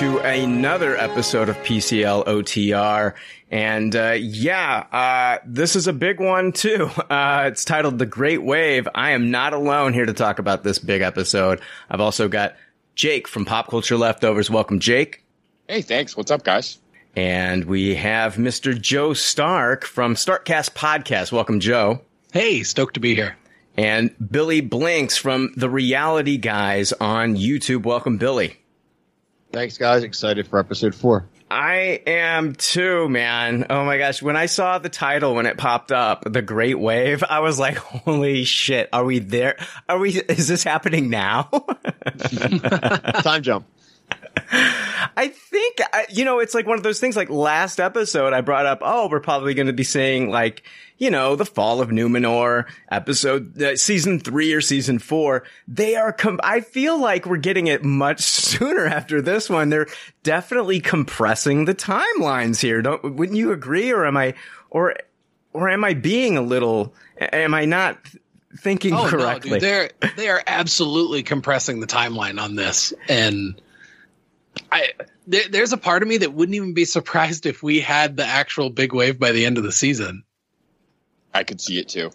welcome back to another episode of PCL OTR. And uh, yeah, uh, this is a big one too. Uh, it's titled The Great Wave. I am not alone here to talk about this big episode. I've also got Jake from Pop Culture Leftovers. Welcome, Jake. Hey, thanks. What's up, guys? And we have Mr. Joe Stark from Starkcast Podcast. Welcome, Joe. Hey, stoked to be here. And Billy Blinks from The Reality Guys on YouTube. Welcome, Billy. Thanks, guys. Excited for episode four. I am too, man. Oh my gosh. When I saw the title, when it popped up, The Great Wave, I was like, holy shit. Are we there? Are we, is this happening now? Time jump. I think, you know, it's like one of those things like last episode I brought up, oh, we're probably going to be seeing like, you know, the fall of Numenor episode, uh, season three or season four. They are, com- I feel like we're getting it much sooner after this one. They're definitely compressing the timelines here. Don't, wouldn't you agree? Or am I, or, or am I being a little, am I not thinking oh, correctly? No, dude, they're, they are absolutely compressing the timeline on this. And, I there, there's a part of me that wouldn't even be surprised if we had the actual big wave by the end of the season. I could see it too.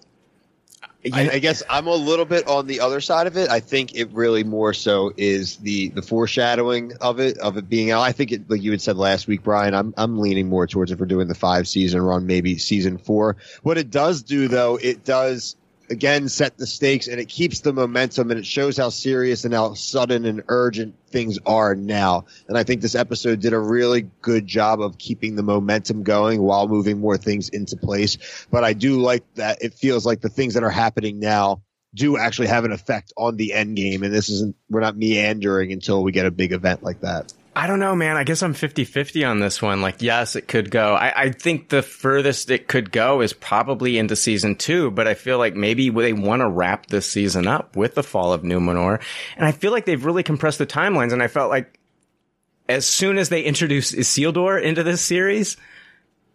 I, I, guess I'm a little bit on the other side of it. I think it really more so is the the foreshadowing of it of it being out. I think it, like you had said last week, Brian. I'm I'm leaning more towards if we're doing the five season run, maybe season four. What it does do though, it does again set the stakes and it keeps the momentum and it shows how serious and how sudden and urgent things are now. And I think this episode did a really good job of keeping the momentum going while moving more things into place. But I do like that it feels like the things that are happening now do actually have an effect on the end game. And this isn't, we're not meandering until we get a big event like that. I don't know, man. I guess I'm 50-50 on this one. Like, yes, it could go. I, I, think the furthest it could go is probably into season two, but I feel like maybe they want to wrap this season up with the fall of Numenor. And I feel like they've really compressed the timelines. And I felt like as soon as they introduced Isildur into this series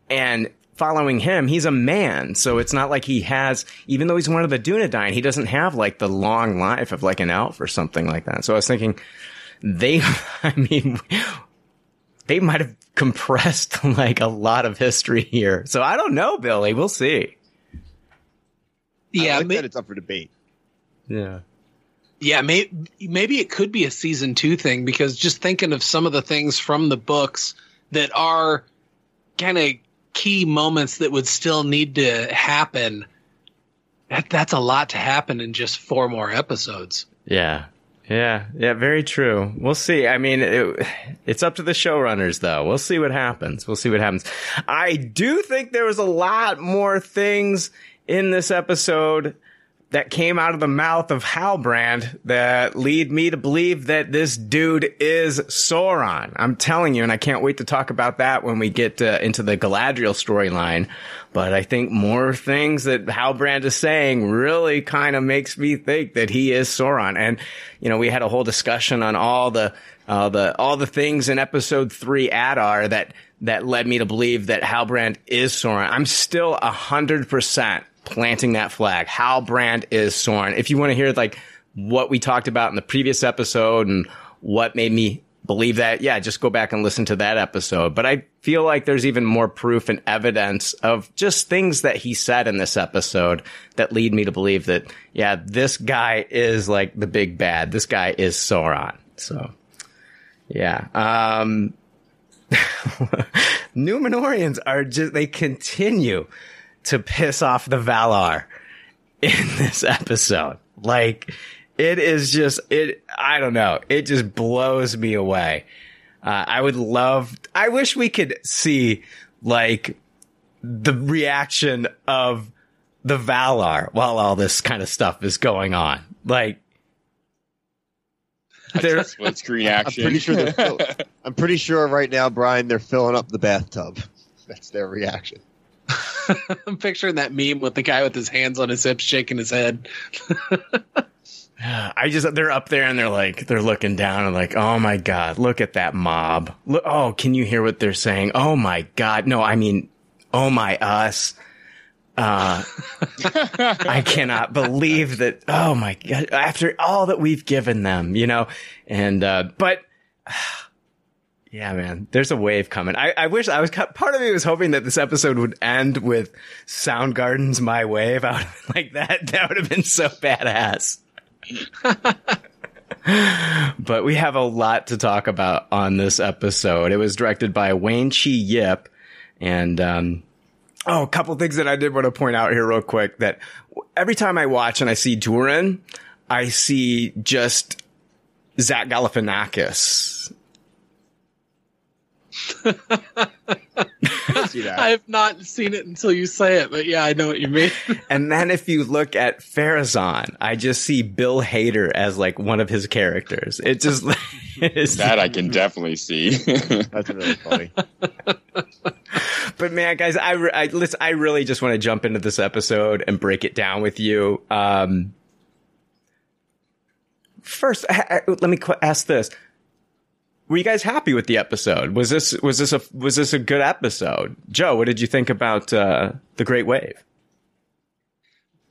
and following him, he's a man. So it's not like he has, even though he's one of the Dunedain, he doesn't have like the long life of like an elf or something like that. So I was thinking, they, I mean, they might have compressed like a lot of history here. So I don't know, Billy. We'll see. Yeah, like that it's up for debate. Yeah. Yeah, maybe maybe it could be a season two thing because just thinking of some of the things from the books that are kind of key moments that would still need to happen. That, that's a lot to happen in just four more episodes. Yeah, yeah, yeah, very true. We'll see. I mean, it, it's up to the showrunners, though. We'll see what happens. We'll see what happens. I do think there was a lot more things in this episode that came out of the mouth of Halbrand that lead me to believe that this dude is Sauron. I'm telling you, and I can't wait to talk about that when we get uh, into the Galadriel storyline. But I think more things that Halbrand is saying really kind of makes me think that he is Sauron. And, you know, we had a whole discussion on all the, uh, the, all the things in episode three Adar that, that led me to believe that Halbrand is Sauron. I'm still a hundred percent planting that flag. Halbrand is Sauron. If you want to hear like what we talked about in the previous episode and what made me believe that, yeah, just go back and listen to that episode. But I feel like there's even more proof and evidence of just things that he said in this episode that lead me to believe that, yeah, this guy is like the big bad. This guy is Sauron. So, yeah. Um, Numenoreans are just, they continue to piss off the Valar in this episode. Like, it is just, it, I don't know. It just blows me away. Uh, I would love, I wish we could see like the reaction of the Valar while all this kind of stuff is going on. Like, they're split action. I'm pretty sure they're fill- I'm pretty sure right now, Brian, they're filling up the bathtub. That's their reaction. I'm picturing that meme with the guy with his hands on his hips shaking his head. I just they're up there and they're like they're looking down and like oh my god look at that mob. Look oh can you hear what they're saying? Oh my god. No I mean oh my us. Uh I cannot believe that oh my god after all that we've given them you know? And uh but Yeah, man. There's a wave coming. I, I wish I was part of me was hoping that this episode would end with Soundgarden's "My Wave" out like that. That would have been so badass. but we have a lot to talk about on this episode. It was directed by Wayne Che Yip, and um, oh, a couple things that I did want to point out here real quick. That every time I watch and I see Durin, I see just Zach Galifianakis I have not seen it until you say it, but yeah, I know what you mean. and then if you look at Pharazôn, I just see Bill Hader as like one of his characters. It just that I can definitely see. That's really funny. but man, guys, I I, listen, I really just want to jump into this episode and break it down with you. Um, first, let me ask this: were you guys happy with the episode? Was this was this a was this a good episode? Joe, what did you think about uh, the Great Wave?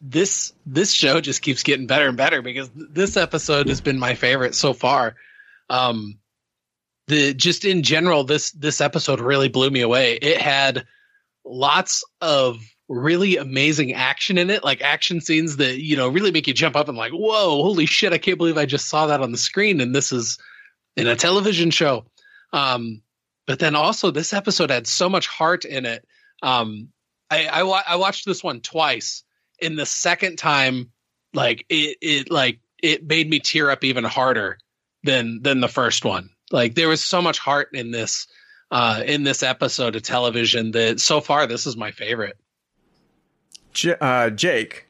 This this show just keeps getting better and better because this episode has been my favorite so far. Um, the just in general, this this episode really blew me away. It had lots of really amazing action in it, like action scenes that you know really make you jump up and like, whoa, holy shit! I can't believe I just saw that on the screen. And this is in a television show. Um, but then also this episode had so much heart in it. Um, I, I, I watched this one twice. In the second time, like it, it like it made me tear up even harder than than the first one. Like there was so much heart in this uh, in this episode of television that so far this is my favorite. J- uh, Jake,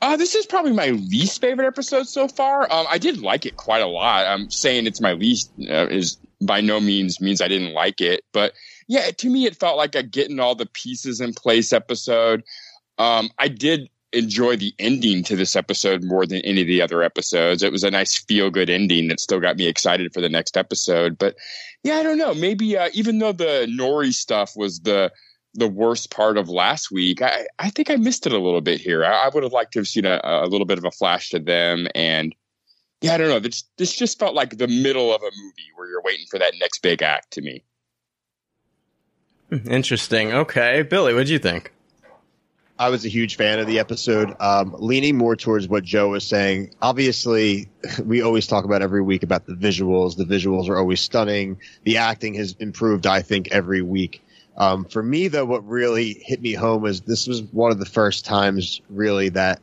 uh, this is probably my least favorite episode so far. Um, I did like it quite a lot. I'm saying it's my least uh, is by no means means I didn't like it, but yeah, to me it felt like a getting all the pieces in place episode. Um, I did enjoy the ending to this episode more than any of the other episodes. It was a nice feel good ending that still got me excited for the next episode. But yeah, I don't know. Maybe uh, even though the Nori stuff was the the worst part of last week, I, I think I missed it a little bit here. I, I would have liked to have seen a, a, little bit of a flash to them. And yeah, I don't know. This, this just felt like the middle of a movie where you're waiting for that next big act to me. Interesting. Okay. Billy, what do you think? I was a huge fan of the episode, um, leaning more towards what Joe was saying. Obviously, we always talk about every week about the visuals. The visuals are always stunning. The acting has improved, I think, every week. Um, for me, though, what really hit me home was this was one of the first times really that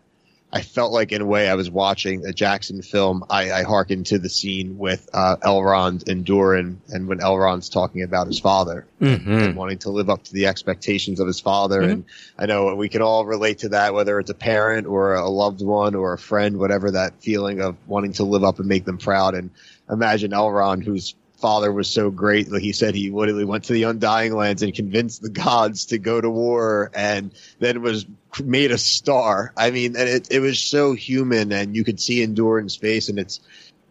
I felt like, in a way, I was watching a Jackson film. I, I hearkened to the scene with uh, Elrond and Durin, and when Elrond's talking about his father mm-hmm. and wanting to live up to the expectations of his father. Mm-hmm. And I know we can all relate to that, whether it's a parent or a loved one or a friend, whatever that feeling of wanting to live up and make them proud. And imagine Elrond, who's father was so great. Like he said, he literally went to the Undying Lands and convinced the gods to go to war, and then was made a star. I mean, and it it was so human, and you could see Endor Endurin's face, and it's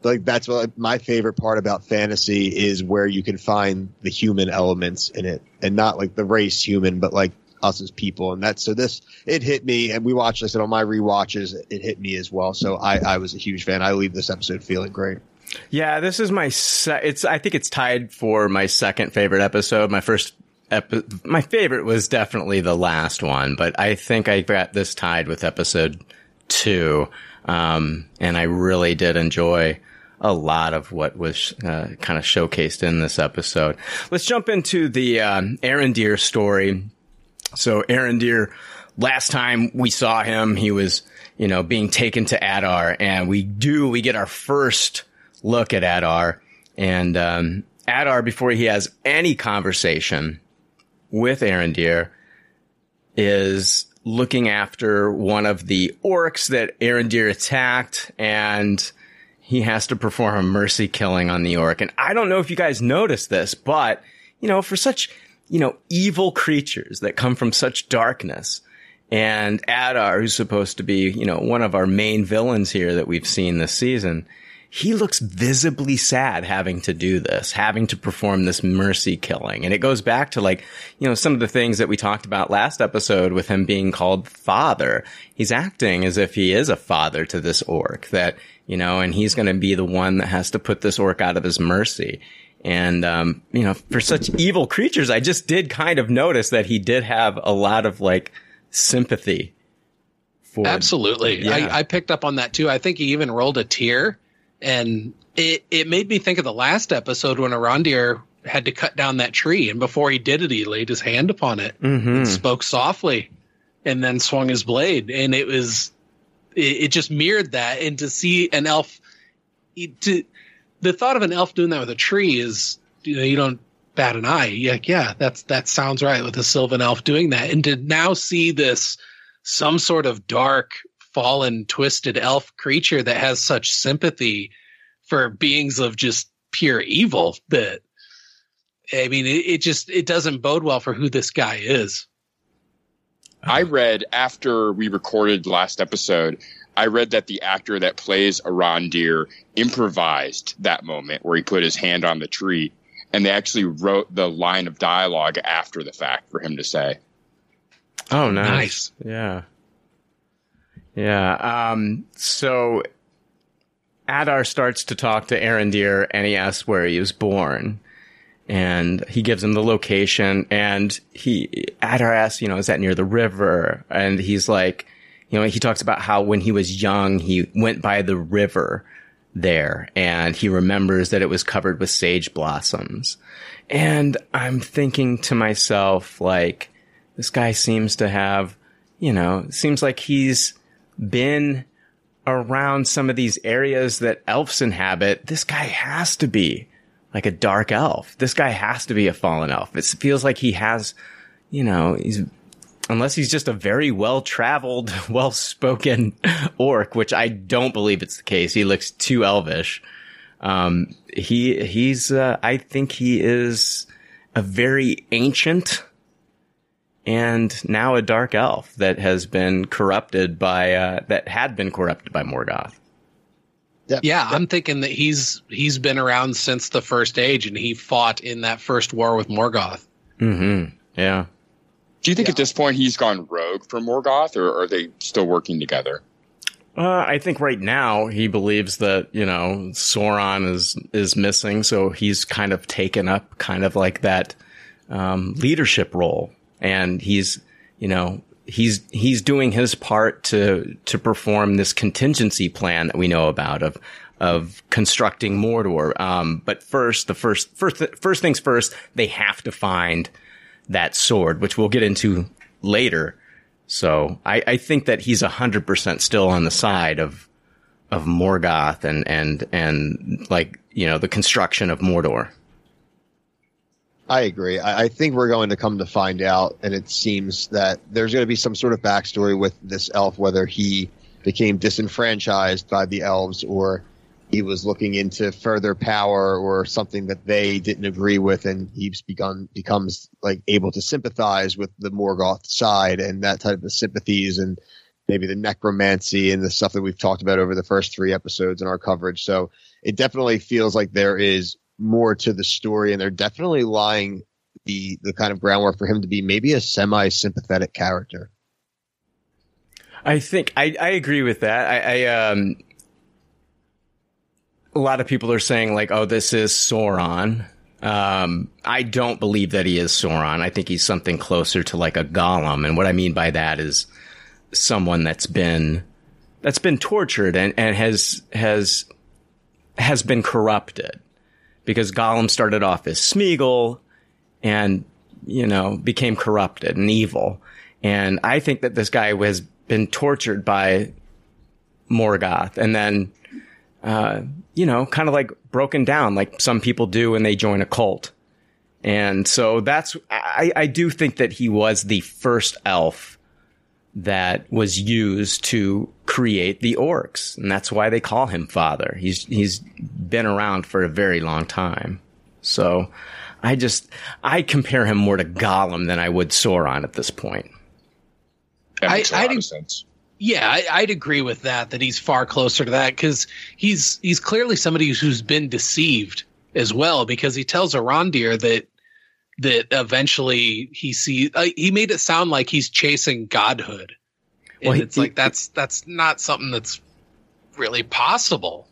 like that's what my favorite part about fantasy is where you can find the human elements in it, and not like the race human, but like us as people. And that's so this it hit me, and we watched this, and on my re-watches, it hit me as well. So I I was a huge fan. I leave this episode feeling great. Yeah, this is my. Se- it's. I think it's tied for my second favorite episode. My first. Epi- my favorite was definitely the last one, but I think I got this tied with episode two. Um, and I really did enjoy a lot of what was uh, kind of showcased in this episode. Let's jump into the um, Arondir story. So Arondir, last time we saw him, he was you know being taken to Adar, and we do we get our first look at Adar. And um, Adar, before he has any conversation with Arondir, is looking after one of the orcs that Arondir attacked, and he has to perform a mercy killing on the orc. And I don't know if you guys noticed this, but you know, for such you know evil creatures that come from such darkness, and Adar, who's supposed to be you know one of our main villains here that we've seen this season he looks visibly sad having to do this, having to perform this mercy killing. And it goes back to like, you know, some of the things that we talked about last episode with him being called father. He's acting as if he is a father to this orc that, you know, and he's going to be the one that has to put this orc out of his mercy. And, um, you know, for such evil creatures, I just did kind of notice that he did have a lot of like sympathy for. Absolutely. Yeah. I, I picked up on that too. I think he even rolled a tear and it, it made me think of the last episode when Arondir had to cut down that tree. And before he did it, he laid his hand upon it mm-hmm. and spoke softly and then swung his blade. And it was, it, it just mirrored that. And to see an elf, to, the thought of an elf doing that with a tree is, you know, you don't bat an eye. You're like, yeah, that's, that sounds right with a sylvan elf doing that. And to now see this, some sort of dark, fallen, twisted elf creature that has such sympathy for beings of just pure evil that I mean, it, it, just it doesn't bode well for who this guy is. I read after we recorded last episode. I read that the actor that plays Arondir improvised that moment where he put his hand on the tree, and they actually wrote the line of dialogue after the fact for him to say. Oh, nice. nice. Yeah. Yeah. Um, so Adar starts to talk to Aaron Arondir and he asks where he was born and he gives him the location and he Adar asks, you know, is that near the river? And he's like, you know, he talks about how when he was young, he went by the river there and he remembers that it was covered with sage blossoms. And I'm thinking to myself, like, this guy seems to have, you know, seems like he's been around some of these areas that elves inhabit. This guy has to be like a dark elf. This guy has to be a fallen elf. It feels like he has, you know, he's, unless he's just a very well traveled, well spoken orc, which I don't believe it's the case. He looks too elvish. Um, he, he's, uh, I think he is a very ancient and now a dark elf that has been corrupted by, uh, that had been corrupted by Morgoth. Yep. Yeah, yep. I'm thinking that he's he's been around since the first age, and he fought in that first war with Morgoth. Hmm. Yeah. Do you think yeah. at this point he's gone rogue for Morgoth, or are they still working together? Uh, I think right now he believes that you know Sauron is is missing, so he's kind of taken up kind of like that um, leadership role, and he's you know he's he's doing his part to to perform this contingency plan that we know about of of constructing Mordor. Um, but first, the first first first things first, they have to find that sword, which we'll get into later. So I, I think that he's hundred percent still on the side of of Morgoth and and and like you know the construction of Mordor. I agree. I, I, think we're going to come to find out, and it seems that there's going to be some sort of backstory with this elf, whether he became disenfranchised by the elves or he was looking into further power or something that they didn't agree with, and he's begun becomes like able to sympathize with the Morgoth side and that type of sympathies and maybe the necromancy and the stuff that we've talked about over the first three episodes in our coverage. So it definitely feels like there is more to the story, and they're definitely lying the the kind of groundwork for him to be maybe a semi sympathetic character. I think I, I agree with that. I, I um a lot of people are saying like, oh, this is Sauron. Um, I don't believe that he is Sauron. I think he's something closer to like a Gollum. And what I mean by that is someone that's been, that's been tortured and, and has, has, has been corrupted because Gollum started off as Smeagol and, you know, became corrupted and evil. And I think that this guy has been tortured by Morgoth and then, uh, you know, kind of like broken down like some people do when they join a cult. And so that's, I, I do think that he was the first elf that was used to create the orcs. And that's why they call him father. He's, he's been around for a very long time. So I just, I compare him more to Gollum than I would Sauron at this point. That makes I, a lot I'd, of sense. Yeah, I, would agree with that. That he's far closer to that because he's he's clearly somebody who's been deceived as well. Because he tells Arondir that that eventually he sees. Uh, he made it sound like he's chasing godhood, and well, he, it's like that's that's not something that's really possible.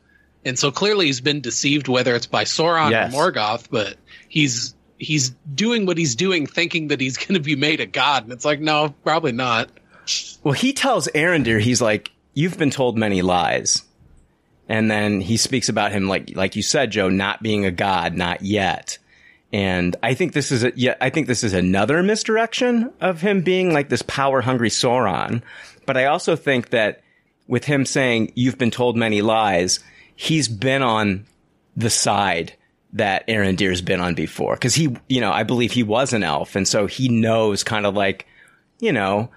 And so clearly he's been deceived, whether it's by Sauron Yes. or Morgoth, but he's he's doing what he's doing, thinking that he's going to be made a god. And it's like, no, probably not. Well, he tells Arondir, he's like, "You've been told many lies," and then he speaks about him like, like you said, Joe, not being a god, not yet. And I think this is a, yeah, I think this is another misdirection of him being like this power hungry Sauron. But I also think that with him saying, "You've been told many lies," he's been on the side that Arondir's been on before. Cause he, you know, I believe he was an elf. And so he knows kind of like, you know,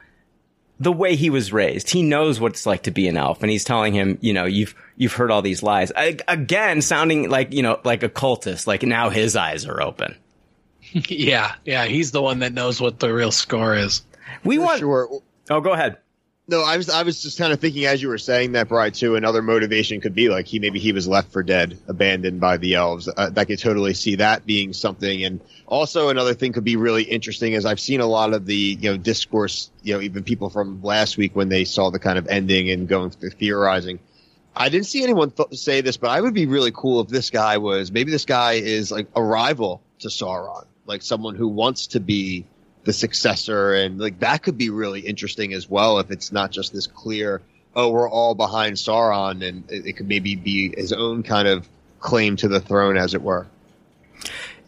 the way he was raised. He knows what it's like to be an elf. And he's telling him, you know, you've, you've heard all these lies. I, again, sounding like, you know, like a cultist. Like now his eyes are open. yeah, yeah, he's the one that knows what the real score is. We For want, sure. oh, go ahead. No, I was I was just kind of thinking as you were saying that, Brian, too. Another motivation could be like he maybe he was left for dead, abandoned by the elves. Uh, I could totally see that being something. And also another thing could be really interesting is I've seen a lot of the you know discourse, you know, even people from last week when they saw the kind of ending and going through theorizing. I didn't see anyone th- say this, but I would be really cool if this guy was maybe this guy is like a rival to Sauron, like someone who wants to be the successor and like that could be really interesting as well if it's not just this clear oh we're all behind Sauron and it, it could maybe be his own kind of claim to the throne as it were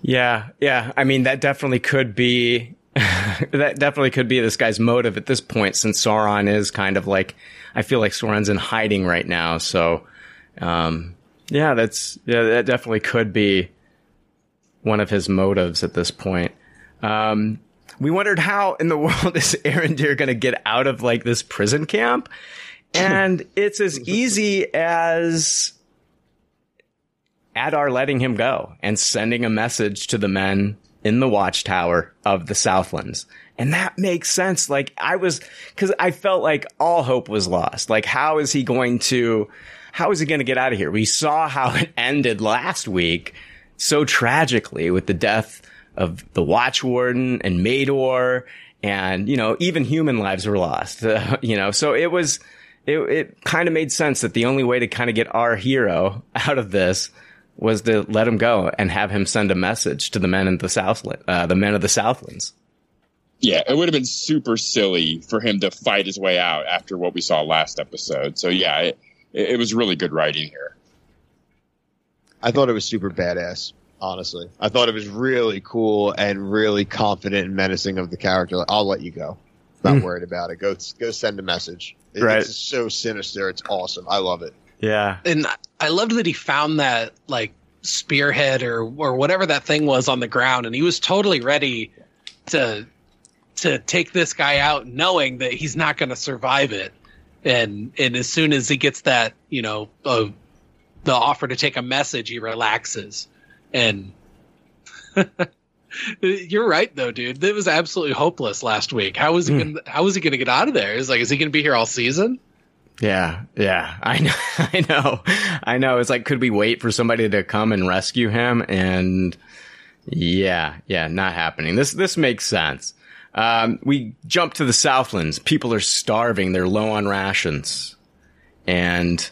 Yeah. Yeah. I mean, that definitely could be, that definitely could be this guy's motive at this point since Sauron is kind of like, I feel like Sauron's in hiding right now. So, um, yeah, that's, yeah, that definitely could be one of his motives at this point. Um, we wondered how in the world is Arondir going to get out of like this prison camp? And it's as easy as Adar letting him go and sending a message to the men in the watchtower of the Southlands. And that makes sense. Like I was, cause I felt like all hope was lost. Like how is he going to, how is he going to get out of here? We saw how it ended last week so tragically with the death of the Watch Warden and Mador, and you know even human lives were lost. Uh, you know, so it was it, it kind of made sense that the only way to kind of get our hero out of this was to let him go and have him send a message to the men in the Southland, uh, the men of the Southlands. Yeah, it would have been super silly for him to fight his way out after what we saw last episode. So yeah, it, it was really good writing here. I thought it was super badass honestly. I thought it was really cool and really confident and menacing of the character. Like, I'll let you go. Not Mm. worried about it. Go go send a message. It- Right. it's so sinister. It's awesome. I love it. Yeah, And I loved that he found that like spearhead or or whatever that thing was on the ground, and he was totally ready to to take this guy out, knowing that he's not going to survive it. And and as soon as he gets that, you know, uh, the offer to take a message, he relaxes. And you're right, though, dude. It was absolutely hopeless last week. How was he? Hmm. Gonna, how was he going to get out of there? It's like, is he going to be here all season? Yeah, yeah, I know, I know, I know. It's like, could we wait for somebody to come and rescue him? And yeah, yeah, not happening. This this makes sense. Um, we jump to the Southlands. People are starving. They're low on rations, and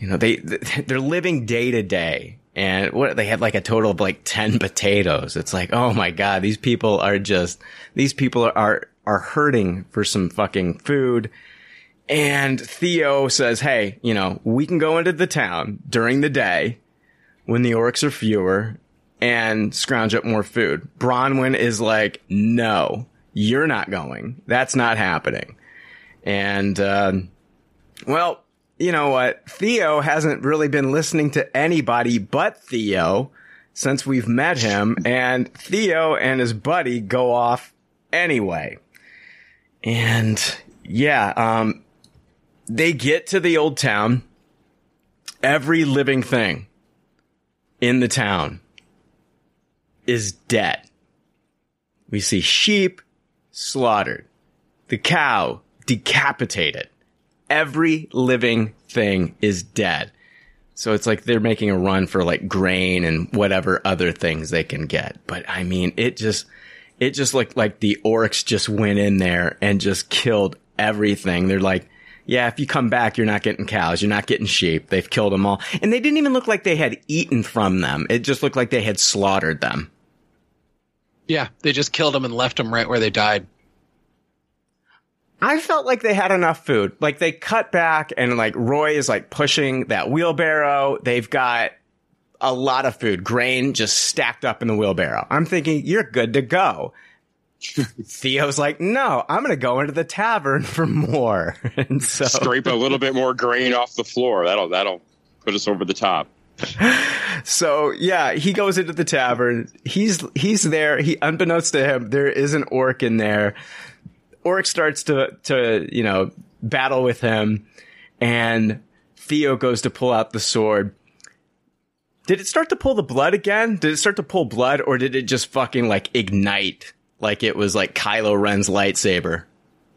you know they they're living day to day. And what they had like a total of like ten potatoes. It's like, oh my god, these people are just these people are are, hurting for some fucking food. And Theo says, Hey, you know, we can go into the town during the day when the orcs are fewer and scrounge up more food. Bronwyn is like, No, you're not going. That's not happening. And, um, well, you know what? Theo hasn't really been listening to anybody but Theo since we've met him. And Theo and his buddy go off anyway. And yeah, um, they get to the old town. Every living thing in the town is dead. We see sheep slaughtered, the cow decapitated. Every living thing is dead. So it's like they're making a run for like grain and whatever other things they can get. But I mean, it just, it just looked like the orcs just went in there and just killed everything. They're like yeah, if you come back, you're not getting cows, you're not getting sheep. They've killed them all. And they didn't even look like they had eaten from them. It just looked like they had slaughtered them. Yeah, they just killed them and left them right where they died. I felt like they had enough food. Like they cut back and like Roy is like pushing that wheelbarrow. They've got a lot of food, grain just stacked up in the wheelbarrow. I'm thinking you're good to go. Theo's like, no, I'm going to go into the tavern for more. and so Scrape a little bit more grain off the floor. That'll that'll put us over the top. so yeah, he goes into the tavern. He's he's there. He unbeknownst to him, there is an orc in there. Orc starts to to you know battle with him, and Theo goes to pull out the sword. Did it start to pull the blood again? Did it start to pull blood, or did it just fucking like ignite like it was like Kylo Ren's lightsaber?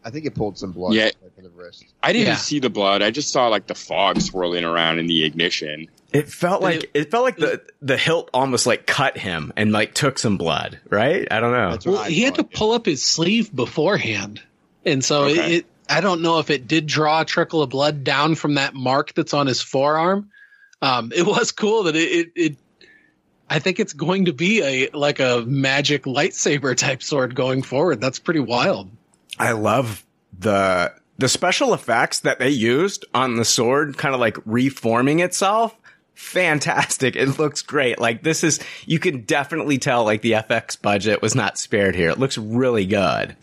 I think it pulled some blood Yeah. like, the wrist. I didn't Yeah. see the blood. I just saw like the fog swirling around in the ignition. It felt like it- it, felt like the the hilt almost like cut him and like took some blood, right? I don't know. Well, I he had to thought, yeah. pull up his sleeve beforehand, and so Okay. it, it. I don't know if it did draw a trickle of blood down from that mark that's on his forearm. Um, it was cool that it, it, it. I think it's going to be a like a magic lightsaber type sword going forward. That's pretty wild. I love the the special effects that they used on the sword, kind of like reforming itself. Fantastic! It looks great. Like this is you can definitely tell like the FX budget was not spared here. It looks really good.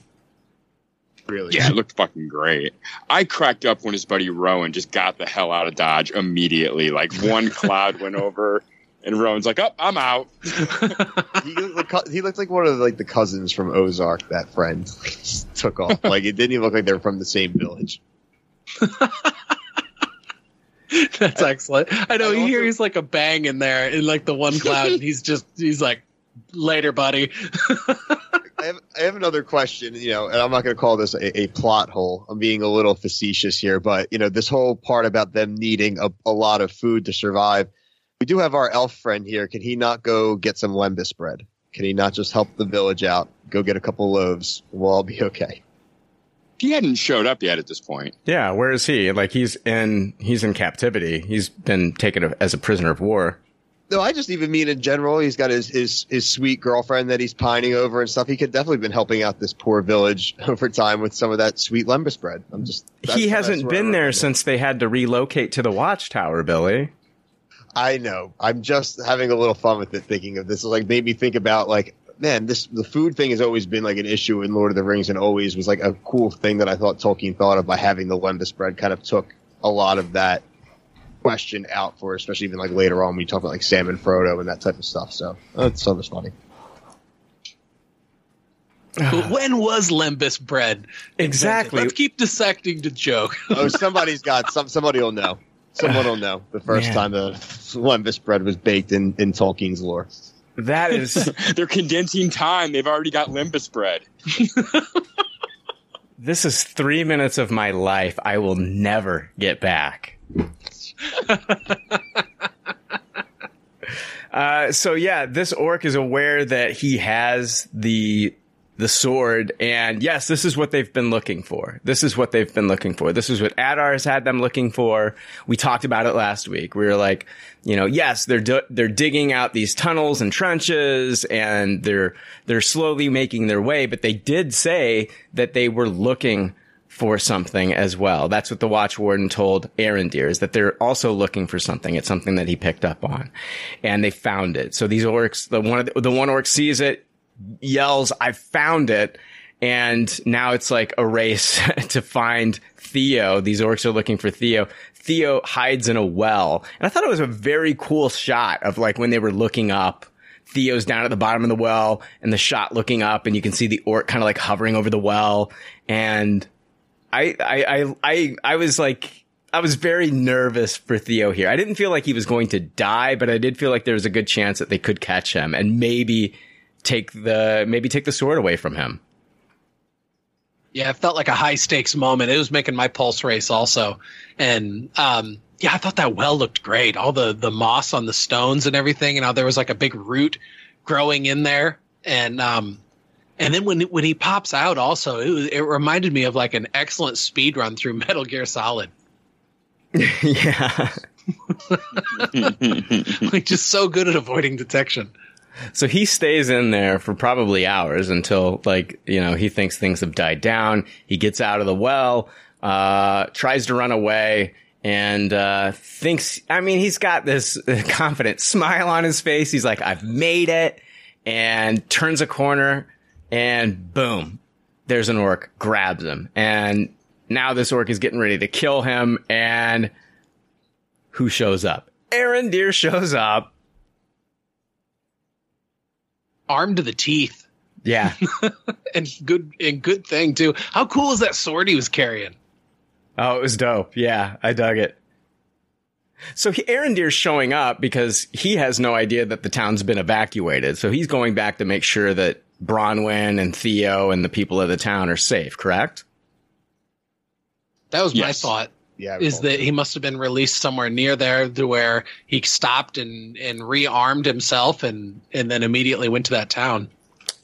Really? Yeah, it looked fucking great. I cracked up when his buddy Rowan just got the hell out of Dodge immediately. Like one cloud went over, and Rowan's like, "Oh, I'm out." he, looked like, he looked like one of like the cousins from Ozark. That friend took off. Like it didn't even look like they were from the same village. That's excellent. I know I you hear he's like a bang in there in like the one cloud, and he's just he's like, later, buddy. I have, I have another question, you know, and I'm not going to call this a, a plot hole. I'm being a little facetious here, but you know, this whole part about them needing a, a lot of food to survive. We do have our elf friend here. Can he not go get some lembas bread? Can he not just help the village out? Go get a couple loaves. We'll all be okay. He hadn't showed up yet at this point. Yeah, where is he? Like he's in he's in captivity. He's been taken as a prisoner of war. No, I just even mean in general. He's got his, his his sweet girlfriend that he's pining over and stuff. He could definitely been helping out this poor village over time with some of that sweet lembas bread. I'm just he hasn't been there since they had to relocate to the watchtower, Billy. I know. I'm just having a little fun with it, thinking of this. It like made me think about like, man, this the food thing has always been like an issue in Lord of the Rings, and always was like a cool thing that I thought Tolkien thought of by having the lembas bread. Kind of took a lot of that question out for, especially even like later on when you talk about like Sam and Frodo and that type of stuff. So that's so much funny. But when was Lembas bread? invented? Exactly. Let's keep dissecting the joke. Oh, somebody's got some. Somebody will know. Someone will know the first Man. time the lembas bread was baked in in Tolkien's lore. That is They're condensing time. They've already got lembas bread. this is three minutes of my life I will never get back. uh, so yeah, this orc is aware that he has the the sword, and yes, this is what they've been looking for. This is what they've been looking for. This is what Adar has had them looking for. We talked about it last week. We were like, you know, yes, they're they're digging out these tunnels and trenches, and they're they're slowly making their way. But they did say that they were looking for something as well. That's what the Watch Warden told Arondir is that they're also looking for something. It's something that he picked up on, and they found it. So these orcs, the one the, the one orc sees it, yells, "I found it!" And now it's like a race to find Theo. These orcs are looking for Theo. Theo hides in a well, and I thought it was a very cool shot of like when they were looking up. Theo's down at the bottom of the well and the shot looking up and you can see the orc kind of like hovering over the well. And I, I, I, I, I was like, I was very nervous for Theo here. I didn't feel like he was going to die, but I did feel like there was a good chance that they could catch him and maybe take the, maybe take the sword away from him. Yeah, it felt like a high stakes moment. It was making my pulse race also. And um yeah, I thought that well looked great. All the the moss on the stones and everything, and how there was like a big root growing in there. And um And then when when he pops out, also it, was, it reminded me of like an excellent speed run through Metal Gear Solid. yeah. like just so good at avoiding detection. So he stays in there for probably hours until like, you know, he thinks things have died down. He gets out of the well, uh, tries to run away and, uh, thinks, I mean, he's got this confident smile on his face. He's like, I've made it and turns a corner and boom, there's an orc, grabs him. And now this orc is getting ready to kill him. And who shows up? Arondir shows up. Armed to the teeth. Yeah. and good and good thing too. How cool is that sword he was carrying? Oh, it was dope. Yeah, I dug it. So he, Arondir's showing up because he has no idea that the town's been evacuated. So he's going back to make sure that Bronwyn and Theo and the people of the town are safe, correct? That was yes. my thought. Yeah, is that he must have been released somewhere near there to where he stopped and, and rearmed himself and, and then immediately went to that town.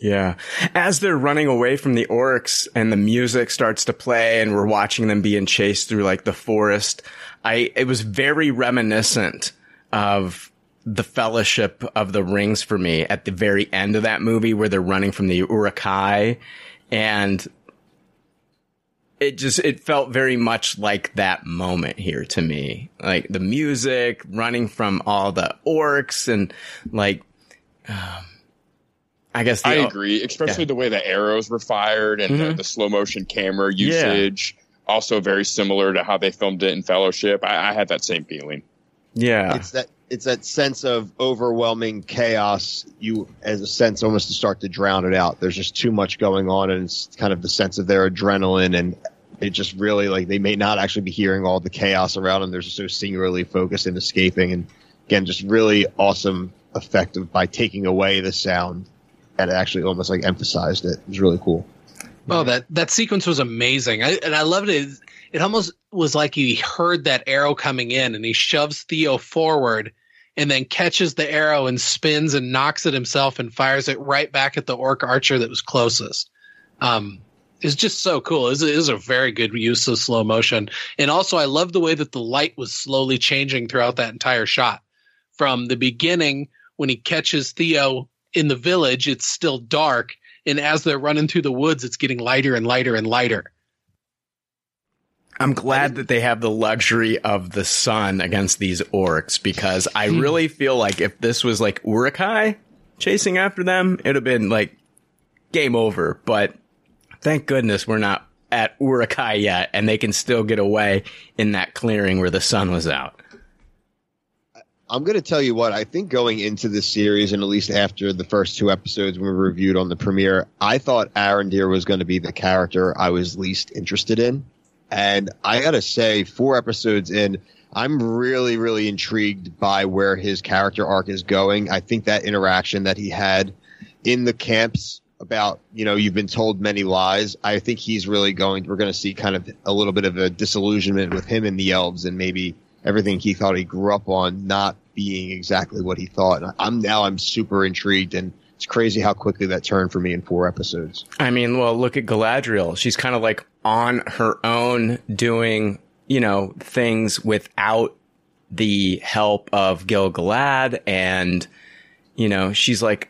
Yeah. As they're running away from the orcs and the music starts to play and we're watching them being chased through like the forest, I, it was very reminiscent of the fellowship of the rings for me at the very end of that movie where they're running from the Uruk-hai and it just it felt very much like that moment here to me like the music running from all the orcs and like um, i guess i agree especially yeah. the way the arrows were fired and mm-hmm. the, the, slow motion camera usage yeah. also very similar to how they filmed it in fellowship I, I had that same feeling yeah it's that it's that sense of overwhelming chaos. You, as a sense, almost to start to drown it out. There's just too much going on, and it's kind of the sense of their adrenaline, and it just really like they may not actually be hearing all the chaos around them. They're just so singularly focused in escaping, and again, just really awesome effect of by taking away the sound and actually almost like emphasized it. It was really cool. Oh, that that sequence was amazing, I, and I loved it. It almost was like he heard that arrow coming in, and he shoves Theo forward and then catches the arrow and spins and knocks it himself and fires it right back at the orc archer that was closest. Um, it's just so cool. It is a very good use of slow motion. And also, I love the way that the light was slowly changing throughout that entire shot. From the beginning, when he catches Theo in the village, it's still dark. And as they're running through the woods, it's getting lighter and lighter and lighter. I'm glad that they have the luxury of the sun against these orcs because I hmm. really feel like if this was like Uruk-hai chasing after them, it'd have been like game over. But thank goodness we're not at Uruk-hai yet and they can still get away in that clearing where the sun was out. I'm going to tell you what I think going into this series, and at least after the first two episodes we reviewed on the premiere, I thought Arondir was going to be the character I was least interested in. And I gotta say, four episodes in, I'm really, really intrigued by where his character arc is going. I think that interaction that he had in the camps about, you know, you've been told many lies. I think he's really going, we're going to see kind of a little bit of a disillusionment with him and the elves and maybe everything he thought he grew up on not being exactly what he thought. And I'm now, I'm super intrigued and it's crazy how quickly that turned for me in four episodes. I mean, well, look at Galadriel. She's kind of like on her own doing, you know, things without the help of Gil-galad and, you know, she's like,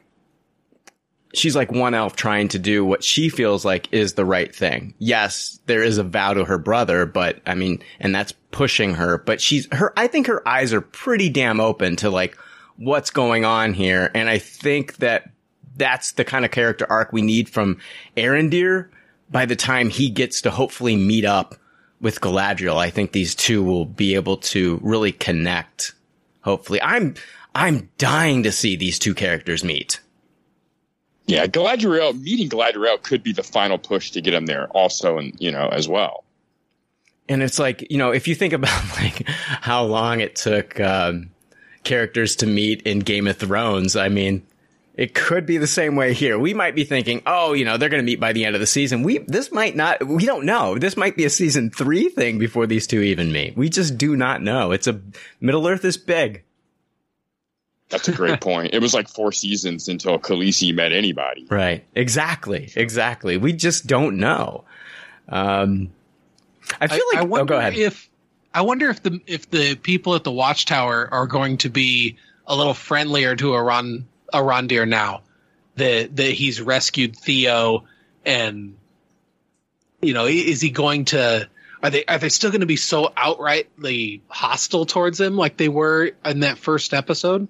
she's like one elf trying to do what she feels like is the right thing. Yes, there is a vow to her brother, but I mean, and that's pushing her, but she's her, I think her eyes are pretty damn open to like what's going on here. And I think that that's the kind of character arc we need from Arondir by the time he gets to hopefully meet up with Galadriel. I think these two will be able to really connect. Hopefully, I'm I'm dying to see these two characters meet. Yeah, Galadriel meeting Galadriel could be the final push to get him there, also, and you know as well. And it's like you know if you think about like how long it took um, characters to meet in Game of Thrones, I mean, it could be the same way here. We might be thinking, oh, you know, they're going to meet by the end of the season. We, this might not, we don't know. This might be a season three thing before these two even meet. We just do not know. It's a, Middle Earth is big. That's a great point. It was like four seasons until Khaleesi met anybody. Right. Exactly. Exactly. We just don't know. Um, I feel like. I wonder oh, go ahead. if I wonder if the if the people at the watchtower are going to be a little friendlier to Aron Arondir now that that he's rescued Theo and you know is he going to are they are they still going to be so outrightly hostile towards him like they were in that first episode?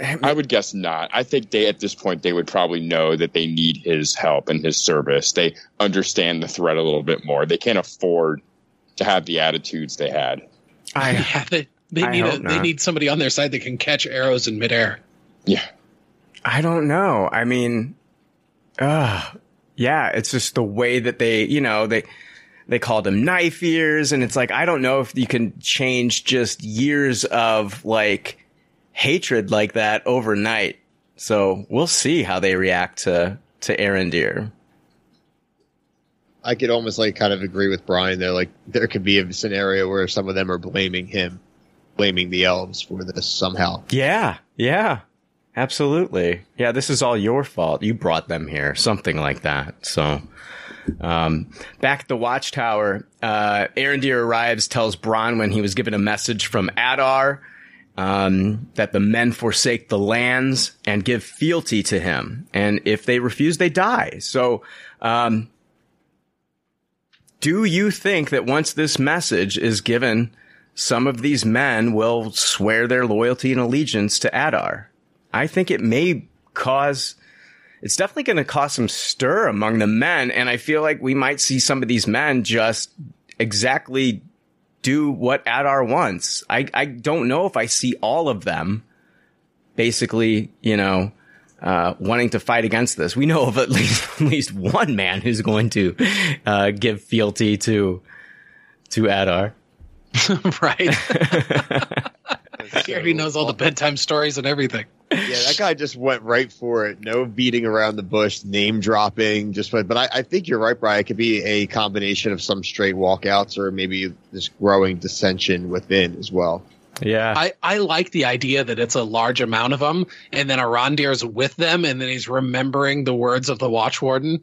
I would guess not. I think they at this point they would probably know that they need his help and his service. They understand the threat a little bit more. They can't afford to have the attitudes they had. I, yeah, they, they I need a, they need somebody on their side that can catch arrows in midair. Yeah. I don't know. I mean, uh, yeah, it's just the way that they, you know, they, they called him knife ears. And it's like, I don't know if you can change just years of like hatred like that overnight. So we'll see how they react to, to Arondir. I could almost like kind of agree with Brian there. Like there could be a scenario where some of them are blaming him, blaming the elves for this somehow. Yeah. Yeah. Absolutely. Yeah. This is all your fault. You brought them here. Something like that. So, um, back at the watchtower, uh, Arondir arrives, tells Bronwyn he was given a message from Adar, um, that the men forsake the lands and give fealty to him. And if they refuse, they die. So, um, do you think that once this message is given, some of these men will swear their loyalty and allegiance to Adar? I think it may cause, it's definitely going to cause some stir among the men. And I feel like we might see some of these men just exactly do what Adar wants. I, I don't know if I see all of them basically, you know, uh, wanting to fight against this. We know of at least, at least one man who's going to, uh, give fealty to, to Adar. right. he already knows all the bedtime stories and everything. Yeah, that guy just went right for it. No beating around the bush, name dropping. Just went. But I, I think you're right, Brian. It could be a combination of some straight walkouts or maybe this growing dissension within as well. Yeah. I, I like the idea that it's a large amount of them, and then Arondir's with them, and then he's remembering the words of the Watchwarden.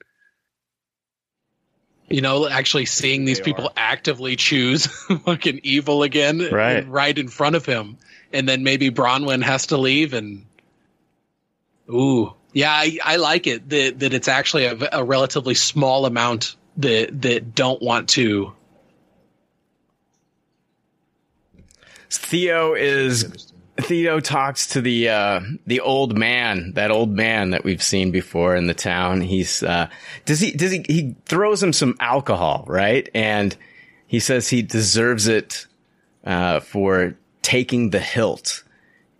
You know, actually seeing these They people are. actively choose fucking evil again, Right. right in front of him, and then maybe Bronwyn has to leave, and ooh, yeah, I, I like it that that it's actually a, a relatively small amount that that don't want to. Theo is Theo talks to the uh, the old man, that old man that we've seen before in the town. He's uh, does he does he he throws him some alcohol, right? And he says he deserves it uh, for taking the hilt,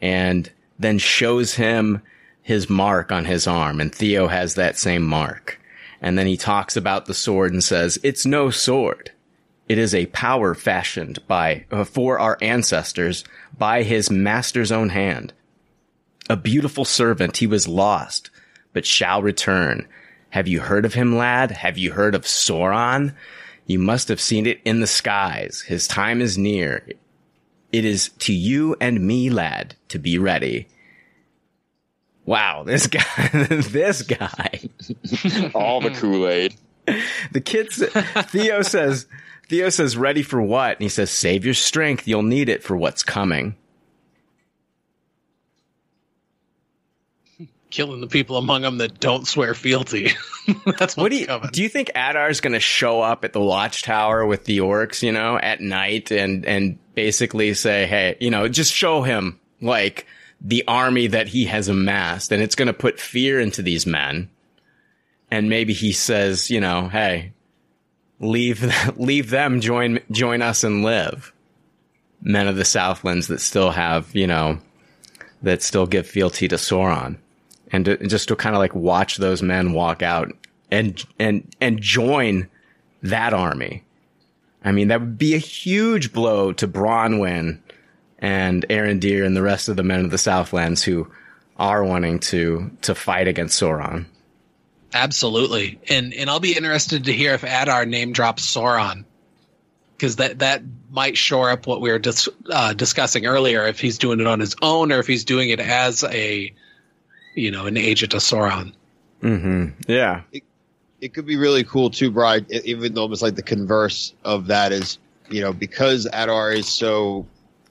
and then shows him his mark on his arm, and Theo has that same mark. And then he talks about the sword and says, "It's no sword." It is a power fashioned by uh, for our ancestors by his master's own hand. A beautiful servant, he was lost, but shall return. Have you heard of him, lad? Have you heard of Sauron? You must have seen it in the skies. His time is near. It is to you and me, lad, to be ready. Wow, this guy, this guy. All the Kool Aid. The kids, Theo says, Theo says, ready for what? And he says, save your strength. You'll need it for what's coming. Killing the people among them that don't swear fealty. That's What do you, coming. do you think Adar's going to show up at the watchtower with the orcs, you know, at night and, and basically say, Hey, you know, just show him like the army that he has amassed and it's going to put fear into these men. And maybe he says, you know, Hey, leave, leave them, join, join us and live. Men of the Southlands that still have, you know, that still give fealty to Sauron. And to, just to kind of like watch those men walk out and, and, and join that army. I mean, that would be a huge blow to Bronwyn and Arondir and the rest of the men of the Southlands who are wanting to, to fight against Sauron. Absolutely, and and I'll be interested to hear if Adar name drops Sauron, because that that might shore up what we were dis- uh, discussing earlier. If he's doing it on his own, or if he's doing it as a, you know, an agent of Sauron. Mm-hmm. Yeah. It, it could be really cool too, Brian. Even though it's like the converse of that is, you know, because Adar is so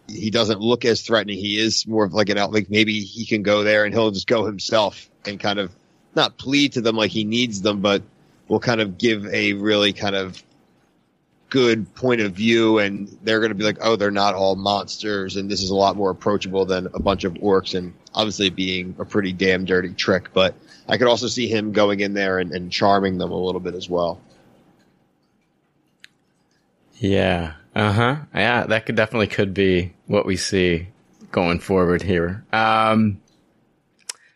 he doesn't look as threatening. He is more of like an out. Like maybe he can go there and he'll just go himself and kind of not plead to them like he needs them, but will kind of give a really kind of good point of view and they're going to be like, oh, they're not all monsters and this is a lot more approachable than a bunch of orcs and obviously being a pretty damn dirty trick. But I could also see him going in there and, and charming them a little bit as well. Yeah. Uh huh. Yeah, that could definitely could be what we see going forward here. Um,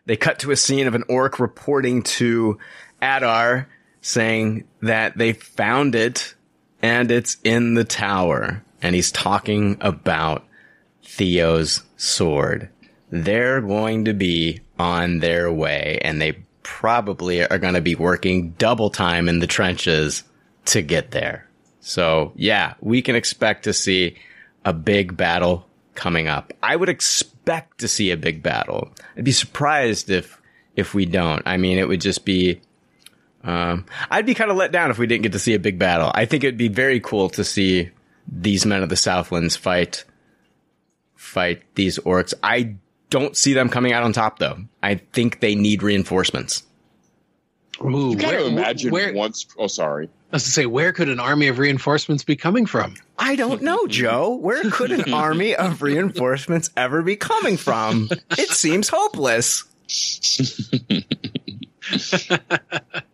they cut to a scene of an orc reporting to Adar saying that they found it and it's in the tower. And he's talking about Theo's sword. They're going to be on their way and they probably are going to be working double time in the trenches to get there. So yeah, we can expect to see a big battle coming up. I would expect to see a big battle. I'd be surprised if, if we don't. I mean, it would just be um, I'd be kind of let down if we didn't get to see a big battle. I think it'd be very cool to see these men of the Southlands fight fight these orcs. I don't see them coming out on top though. I think they need reinforcements. Ooh, You gotta where- imagine where, once. Oh, sorry. I was to say, where could an army of reinforcements be coming from? I don't know, Joe. Where could an army of reinforcements ever be coming from? It seems hopeless.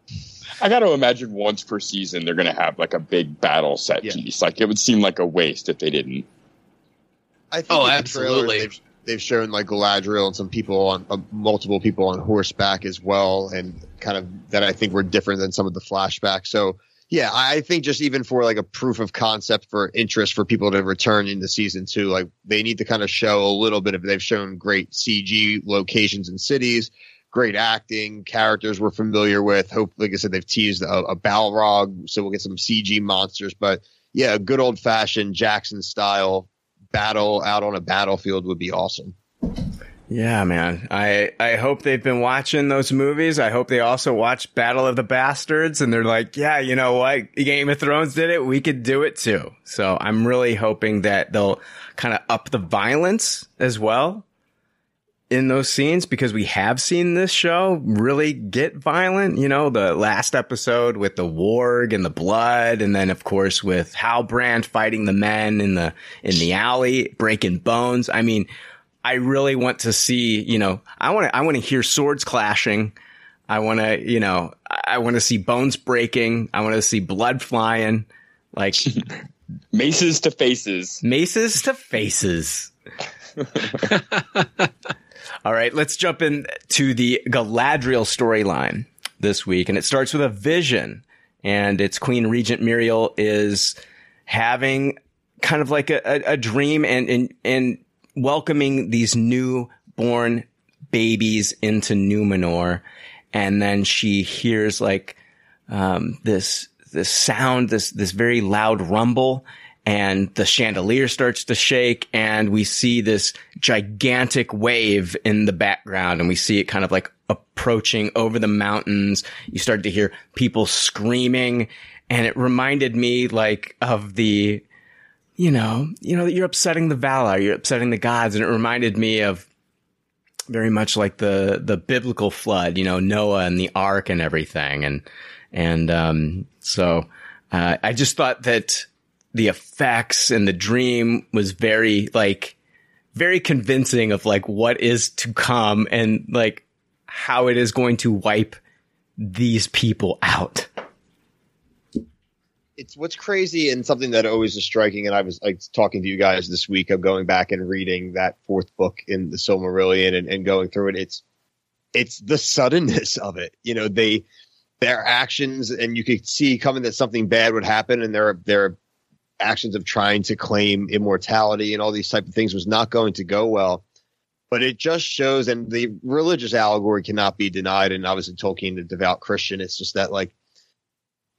I got to imagine once per season they're going to have like a big battle set Yeah. piece. Like it would seem like a waste if they didn't. I think Oh, in the trailers absolutely. They've, they've shown like Galadriel and some people on uh, multiple people on horseback as well, and kind of that I think were different than some of the flashbacks. So yeah, I I think just even for like a proof of concept for interest for people to return into season two, like they need to kind of show a little bit of. They've shown great CG locations and cities. Great acting, characters we're familiar with. Hope, like I said, they've teased a, a Balrog, so we'll get some CG monsters. But yeah, a good old fashioned Jackson style battle out on a battlefield would be awesome. Yeah, man. I I hope they've been watching those movies. I hope they also watch Battle of the Bastards and they're like, yeah, you know what? Game of Thrones did it. We could do it too. So I'm really hoping that they'll kind of up the violence as well in those scenes because we have seen this show really get violent. You know, the last episode with the warg and the blood, and then of course with Halbrand fighting the men in the in the alley, breaking bones. I mean, I really want to see. You know, I want to I want to hear swords clashing. I want to, you know, I want to see bones breaking. I want to see blood flying, like Maces to faces. maces to faces. All right, let's jump in to the Galadriel storyline this week, and it starts with a vision, and it's Queen Regent Míriel is having kind of like a, a, a dream and, and and welcoming these newborn babies into Numenor, and then she hears like um, this this sound, this this very loud rumble, and the chandelier starts to shake, and we see this gigantic wave in the background, and we see it kind of like approaching over the mountains. You start to hear people screaming, and it reminded me like of the you know, you know, that you're upsetting the Valar, you're upsetting the gods. And it reminded me of very much like the, the biblical flood, you know, Noah and the ark and everything. And, and, um, so, uh, I just thought that the effects and the dream was very, like, very convincing of like what is to come and like how it is going to wipe these people out. It's what's crazy and something that always is striking. And I was like talking to you guys this week of going back and reading that fourth book in the Silmarillion and, and going through it. It's it's the suddenness of it. You know, they their actions, and you could see coming that something bad would happen, and their their actions of trying to claim immortality and all these type of things was not going to go well. But it just shows, and the religious allegory cannot be denied. And obviously, Tolkien, the devout Christian, it's just that like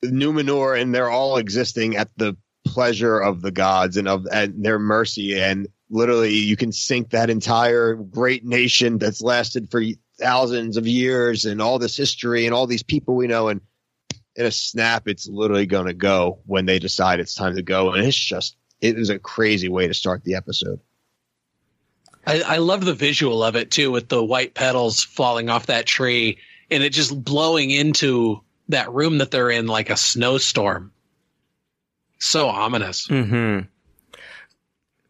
Numenor, and they're all existing at the pleasure of the gods and of and their mercy and literally you can sink that entire great nation that's lasted for thousands of years and all this history and all these people we know and in a snap it's literally going to go when they decide it's time to go and it's just, it is a crazy way to start the episode I, I love the visual of it too, with the white petals falling off that tree and it just blowing into that room that they're in like a snowstorm. So ominous. hmm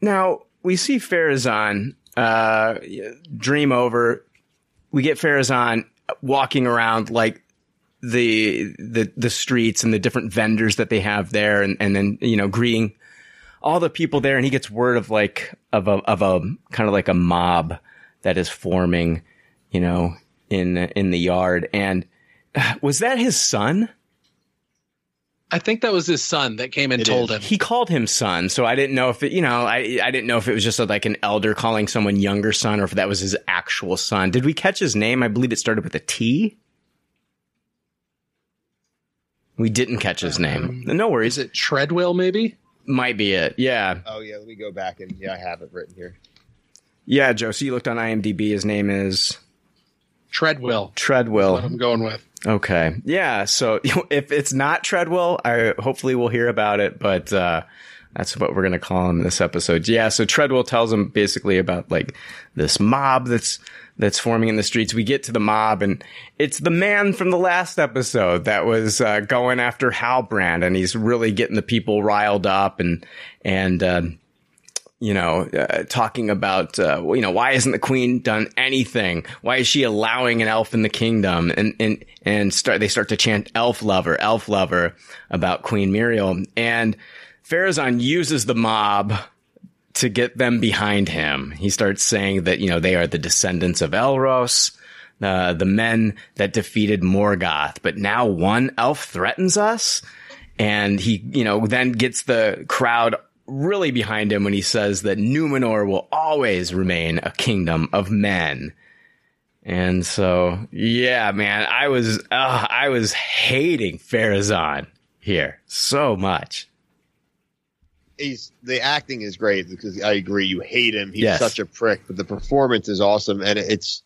Now we see Pharazôn uh, dream over. We get Pharazôn walking around like the the the streets and the different vendors that they have there, and and then you know greeting all the people there, and he gets word of like of a of a kind of like a mob that is forming, you know, in in the yard. And was that his son? I think that was his son that came and It told is. him. He called him son, so I didn't know if it, you know, I I didn't know if it was just like an elder calling someone younger son, or if that was his actual son. Did we catch his name? I believe it started with a T. We didn't catch his name. No worries. Is it Treadwell, maybe? Might be it. Yeah. oh yeah let me go back and yeah i have it written here Yeah, Joe. So you looked on IMDb. His name is Treadwell. What Treadwell. I'm going with. Okay. Yeah. So if it's not Treadwell, I hopefully we'll hear about it, but, uh, that's what we're going to call him in this episode. Yeah. So Treadwell tells him basically about like this mob that's, that's forming in the streets. We get to the mob and it's the man from the last episode that was, uh, going after Halbrand and he's really getting the people riled up and, and, um, you know, uh, talking about, uh, you know, why hasn't the queen done anything? Why is she allowing an elf in the kingdom? And, and, and start, they start to chant elf lover, elf lover about Queen Míriel. And Pharazôn uses the mob to get them behind him. He starts saying that, you know, they are the descendants of Elros, uh, the men that defeated Morgoth, but now one elf threatens us. And he, you know, then gets the crowd really behind him when he says that Numenor will always remain a kingdom of men. And so, yeah, man, I was, uh, I was hating Pharazôn here so much. He's the acting is great because I agree you hate him. He's Yes. such a prick, but the performance is awesome, and it's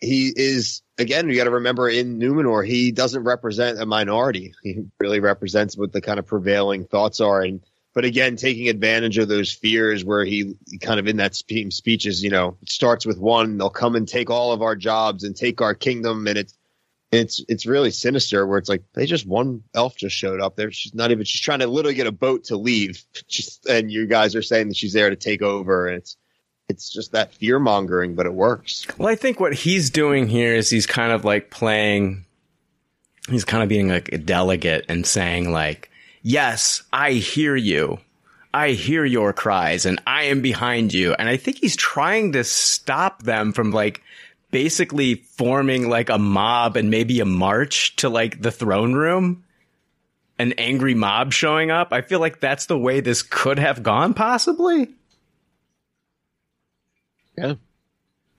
he is again. You got to remember in Numenor, he doesn't represent a minority. He really represents what the kind of prevailing thoughts are, and but again, taking advantage of those fears where he kind of in that spe- speeches, you know, it starts with one. They'll come and take all of our jobs and take our kingdom, and it's it's it's really sinister where it's like they just one elf just showed up there she's not even she's trying to literally get a boat to leave just and you guys are saying that she's there to take over and it's it's just that fear mongering but it works Well, I think what he's doing here is he's kind of like playing, he's kind of being like a delegate and saying like, yes, I hear you. I hear your cries and I am behind you. And I think he's trying to stop them from like basically forming like a mob and maybe a march to like the throne room. An angry mob showing up. I feel like that's the way this could have gone possibly. yeah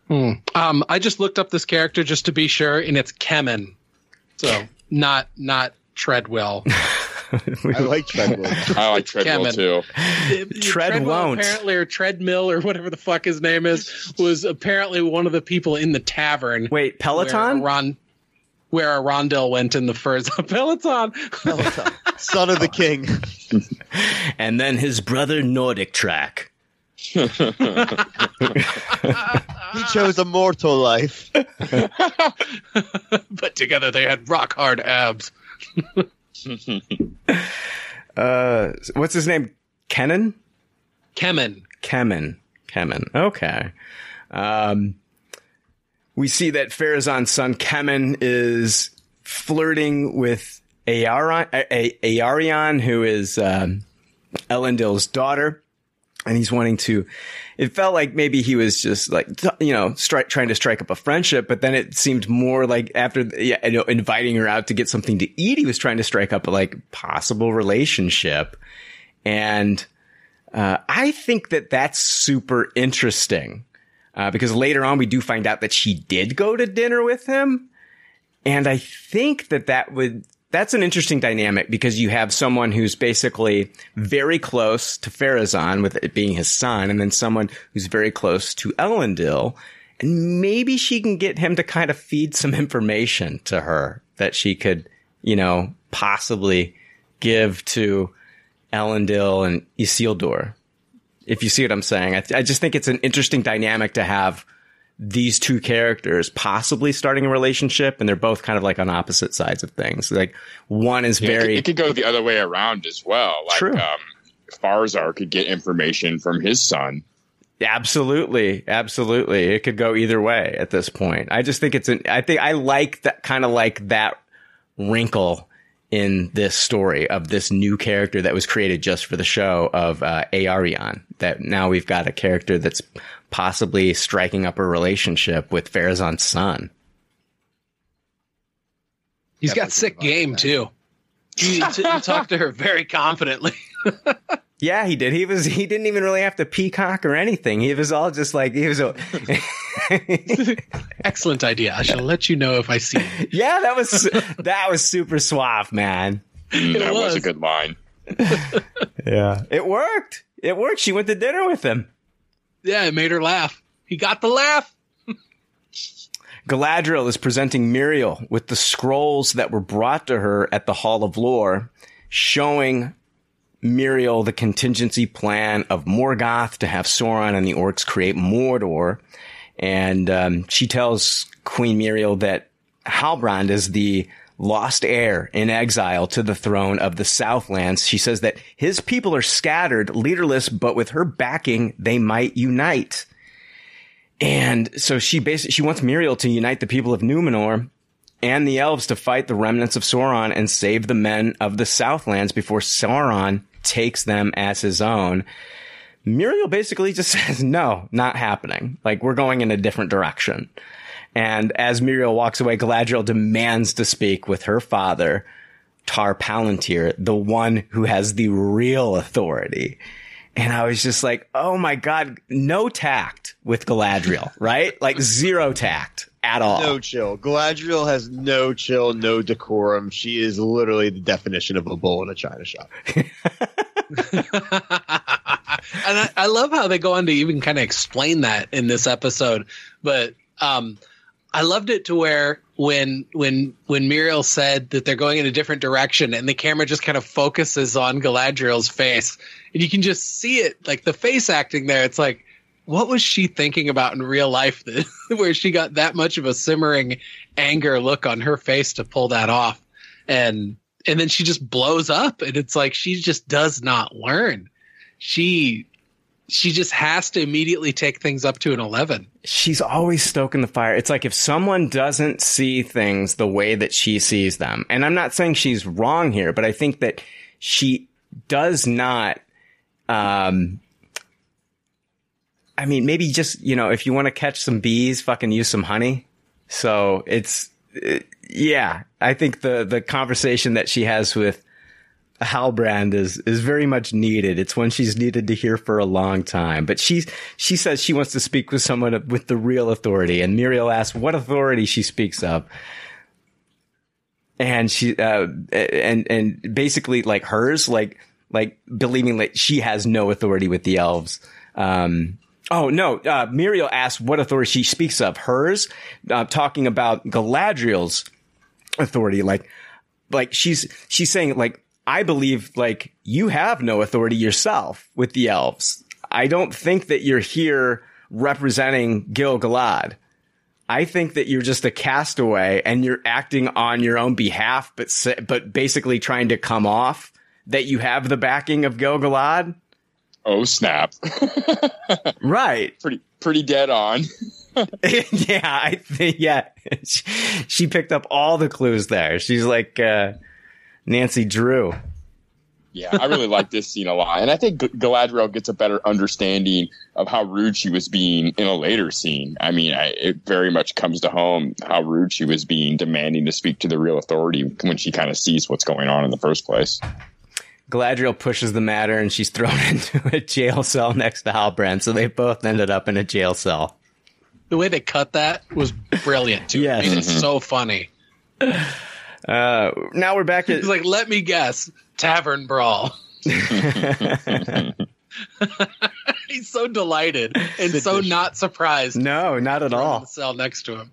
Hmm. Um, I just looked up this character just to be sure, and it's Kemen. So not not Treadwell. i like treadwell I like Treadwell Kemen. too. Tread Treadwell won't. apparently, or Treadmill, or whatever the fuck his name is, was apparently one of the people in the tavern. Wait, Peloton? Where, Ron, where Arondel went in the first Peloton. son of the king and then his brother Nordic track. he chose a mortal life but together they had rock hard abs. Uh, what's his name? Kenan? Kemen. Kemen. Kemen. Okay. Um, we see that Pharazôn's son Kemen is flirting with Eärien, A- A- Eärien who is um, Elendil's daughter, and he's wanting to. It felt like maybe he was just like you know stri- trying to strike up a friendship, but then it seemed more like after you know, inviting her out to get something to eat, he was trying to strike up a like possible relationship, and uh, I think that that's super interesting uh, because later on we do find out that she did go to dinner with him, and I think that that would that's an interesting dynamic because you have someone who's basically very close to Pharazôn with it being his son, and then someone who's very close to Elendil. And maybe she can get him to kind of feed some information to her that she could, you know, possibly give to Elendil and Isildur. If you see what I'm saying, I, I just think it's an interesting dynamic to have these two characters possibly starting a relationship and they're both kind of like on opposite sides of things. Like one is Yeah, it, very could, it could go the other way around as well. Like, True. Um, Farzar could get information from his son. absolutely, absolutely. It could go either way at this point. I just think it's an, I think I like that kind of like that wrinkle in this story of this new character that was created just for the show of uh, Eärien. That now we've got a character that's possibly striking up a relationship with Pharazôn's son. He's got sick game that. too. He, he talked to her very confidently. Yeah, he did. He was. He didn't even really have to peacock or anything. He was all just like he was. A, Excellent idea. I shall let you know if I see it. yeah, that was that was super suave, man. Mm, that was. was. a good line. Yeah, it worked. It worked. She went to dinner with him. Yeah, it made her laugh. He got the laugh. Galadriel is presenting Míriel with the scrolls that were brought to her at the Hall of Lore, showing Míriel the contingency plan of Morgoth to have Sauron and the orcs create Mordor. And um, she tells Queen Míriel that Halbrand is the lost heir in exile to the throne of the Southlands. She says that his people are scattered, leaderless, but with her backing, they might unite. And so she basically, she wants Míriel to unite the people of Numenor and the elves to fight the remnants of Sauron and save the men of the Southlands before Sauron takes them as his own. Míriel basically just says, no, not happening. Like we're going in a different direction. And as Míriel walks away, Galadriel demands to speak with her father, Tar Palantir, the one who has the real authority. And I was just like, oh my God, no tact with Galadriel, right? Like zero tact at all. No chill. Galadriel has no chill, no decorum. She is literally the definition of a bull in a china shop. and I, I love how they go on to even kind of explain that in this episode. But um, I loved it to where when when when Míriel said that they're going in a different direction, and the camera just kind of focuses on Galadriel's face, and you can just see it, like the face acting there. It's like, what was she thinking about in real life that where she got that much of a simmering anger look on her face to pull that off, and and then she just blows up, and it's like she just does not learn. She she just has to immediately take things up to an 11 She's always stoking the fire. It's like if someone doesn't see things the way that she sees them, and I'm not saying she's wrong here, but I think that she does not, um, I mean, maybe just, you know, if you want to catch some bees, fucking use some honey. So it's, it, yeah, I think the, the conversation that she has with Halbrand is, is very much needed. It's one she's needed to hear for a long time, but she's, she says she wants to speak with someone with the real authority. And Míriel asks what authority she speaks of. And she, uh, and, and basically like hers, like, like believing that she has no authority with the elves. Um, Oh no, uh, Míriel asks what authority she speaks of. Hers, uh, talking about Galadriel's authority. Like, like she's she's saying like I believe like you have no authority yourself with the elves. I don't think that you're here representing Gil Galad. I think that you're just a castaway and you're acting on your own behalf, but but basically trying to come off that you have the backing of Gil Galad. Oh snap! Right. pretty pretty dead on. yeah, I think yeah. She, she picked up all the clues there. She's like uh, Nancy Drew. Yeah, I really like this scene a lot, and I think Galadriel gets a better understanding of how rude she was being in a later scene. I mean, I, it very much comes to home how rude she was being, demanding to speak to the real authority when she kind of sees what's going on in the first place. Galadriel pushes the matter and she's thrown into a jail cell next to Halbrand. So they both ended up in a jail cell. the way they cut that was brilliant too Yes. it made it so funny Uh, now we're back at He's like, let me guess, tavern brawl. He's so delighted and so not surprised. no, not at in all. The cell next to him.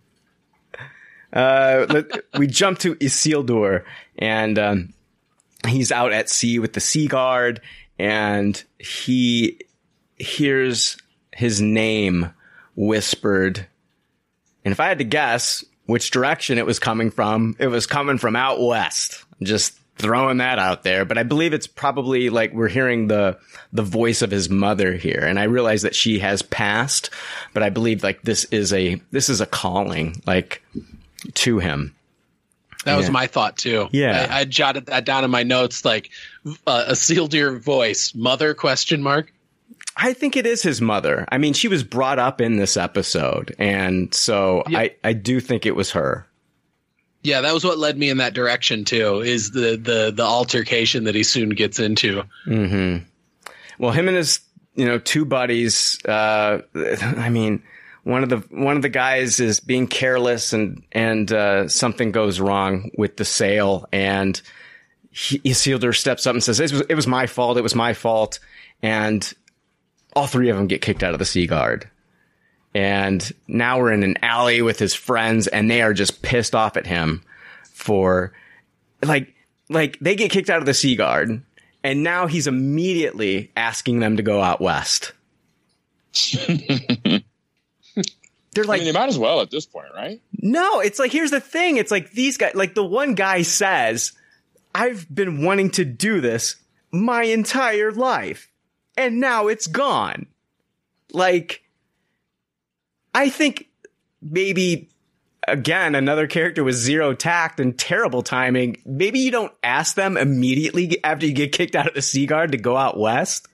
Uh, let- we jump to Isildur, and um, he's out at sea with the sea guard, and he hears his name whispered. And if I had to guess which direction it was coming from, it was coming from out west. Just throwing that out there, but I believe it's probably like we're hearing the the voice of his mother here, and I realize that she has passed, but I believe like this is a this is a calling, like to him. That was my thought too. Yeah. I, I jotted that down in my notes, like uh, Isildur voice, mother question mark. I think it is his mother. I mean, she was brought up in this episode, and so Yeah. I I do think it was her. Yeah, that was what led me in that direction too. Is the the the altercation that he soon gets into. hmm Well, him and his you know two buddies. Uh, I mean, one of the one of the guys is being careless, and and uh, something goes wrong with the sail, and Isildur steps up and says, "It was it was my fault. It was my fault," and all three of them get kicked out of the Sea Guard. And now we're in an alley with his friends, and they are just pissed off at him for like like they get kicked out of the Sea Guard, and now he's immediately asking them to go out west. They're like I mean, they might as well at this point, right? no, it's like here's the thing. It's like these guys, like the one guy says, I've been wanting to do this my entire life, and now it's gone. Like, I think maybe again another character with zero tact and terrible timing. Maybe you don't ask them immediately after you get kicked out of the Sea Guard to go out west.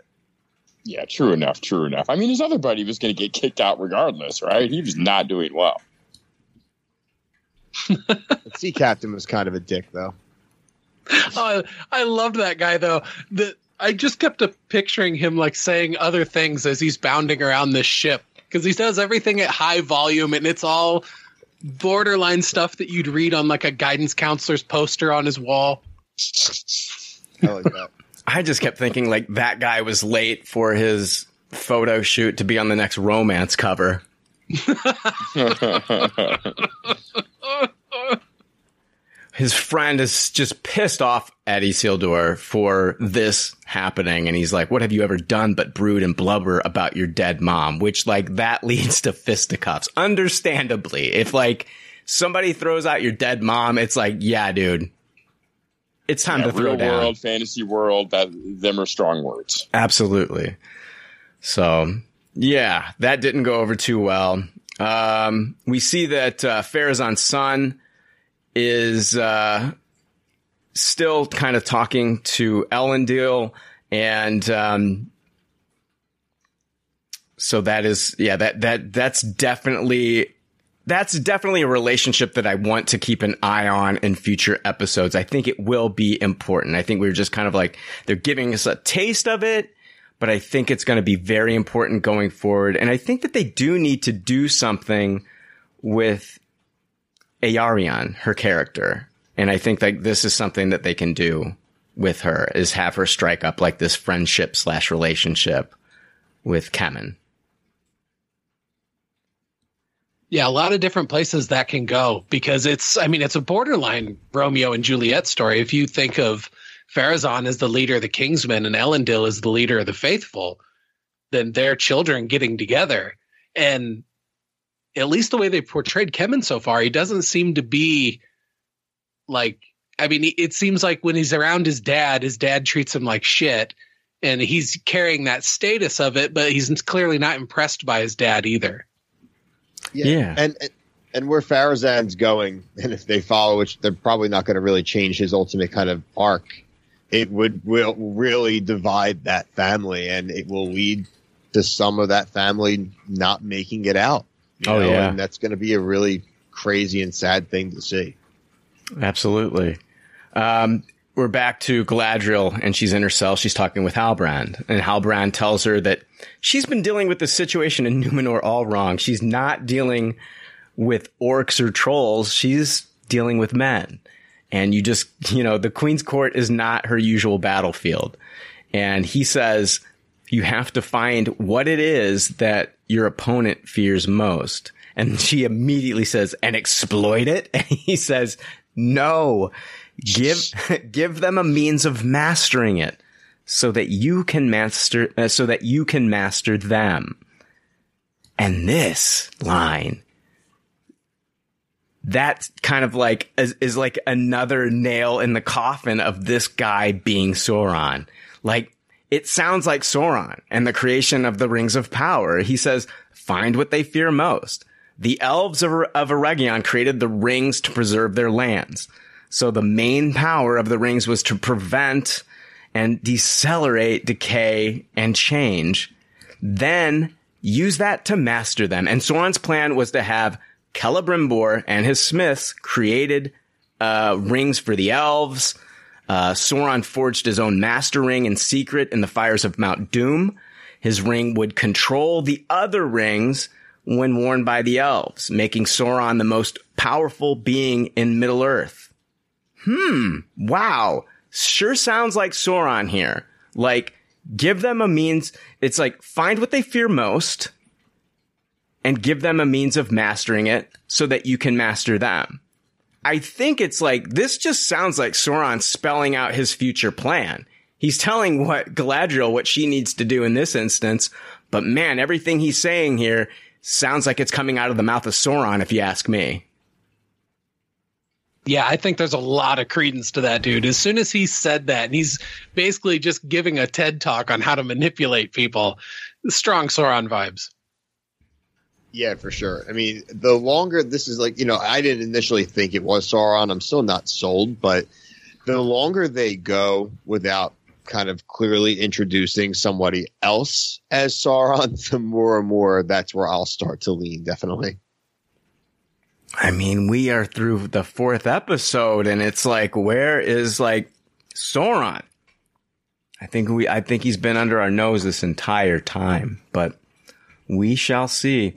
Yeah, true enough, true enough. I mean, his other buddy was going to get kicked out regardless, right? He was not doing well. The sea captain was kind of a dick, though. Oh, I loved that guy though. The I just kept a picturing him like saying other things as he's bounding around this ship because he does everything at high volume and it's all borderline stuff that you'd read on like a guidance counselor's poster on his wall. I like that. I just kept thinking like that guy was late for his photo shoot to be on the next romance cover. His friend is just pissed off at Isildur for this happening, and he's like, "What have you ever done but brood and blubber about your dead mom?" Which like that leads to fisticuffs. Understandably, if like somebody throws out your dead mom, it's like, "Yeah, dude, it's time Yeah, to throw real down." world, fantasy world, that them are strong words. Absolutely. So, yeah, that didn't go over too well. Um, we see that uh, Pharazôn's son is uh, still kind of talking to Elendil, and um, so that is, yeah, that that that's definitely that's definitely a relationship that I want to keep an eye on in future episodes. I think it will be important. I think we are just kind of like they're giving us a taste of it, but I think it's going to be very important going forward. And I think that they do need to do something with Eärien, her character. And I think that this is something that they can do with her is have her strike up like this friendship slash relationship with Kemen. Yeah, a lot of different places that can go because it's, I mean, it's a borderline Romeo and Juliet story. If you think of Pharazôn as the leader of the Kingsmen and Elendil as the leader of the faithful, then their children getting together. And at least the way they portrayed Kemen so far, he doesn't seem to be like, I mean, it seems like when he's around his dad, his dad treats him like shit. And he's carrying that status of it, but he's clearly not impressed by his dad either. Yeah. And, and and where Pharazôn's going, and if they follow, which they're probably not going to really change his ultimate kind of arc, it would will really divide that family, and it will lead to some of that family not making it out. Oh, yeah. and that's going to be a really crazy and sad thing to see. Absolutely. Um, we're back to Galadriel and she's in her cell. She's talking with Halbrand and Halbrand tells her that she's been dealing with the situation in Numenor all wrong. She's not dealing with orcs or trolls. She's dealing with men. and you just, you know, the Queen's Court is not her usual battlefield. And he says, you have to find what it is that your opponent fears most. And she immediately says, and exploit it. And he says, no, give, give them a means of mastering it so that you can master, uh, so that you can master them. And this line, that kind of like is, is like another nail in the coffin of this guy being Sauron. Like it sounds like Sauron and the creation of the rings of power. He says, find what they fear most. The elves of, of Eregion created the rings to preserve their lands. So the main power of the rings was to prevent and decelerate decay and change. Then use that to master them. And Sauron's plan was to have Celebrimbor and his smiths created uh, rings for the elves. Uh, Sauron forged his own master ring in secret in the fires of Mount Doom. His ring would control the other rings when worn by the elves, making Sauron the most powerful being in Middle Earth. Hmm. Wow. Sure sounds like Sauron here. Like, give them a means. It's like, find what they fear most and give them a means of mastering it so that you can master them. I think it's like, this just sounds like Sauron spelling out his future plan. He's telling what Galadriel what she needs to do in this instance, but man, everything he's saying here sounds like it's coming out of the mouth of Sauron, if you ask me. Yeah, I think there's a lot of credence to that dude. As soon as he said that, and he's basically just giving a TED talk on how to manipulate people, strong Sauron vibes. Yeah, for sure. I mean, the longer this is like, you know, I didn't initially think it was Sauron. I'm still not sold, but the longer they go without kind of clearly introducing somebody else as Sauron, the more and more that's where I'll start to lean, definitely. I mean, we are through the fourth episode and it's like, where is like Sauron? I think we, I think he's been under our nose this entire time, but we shall see.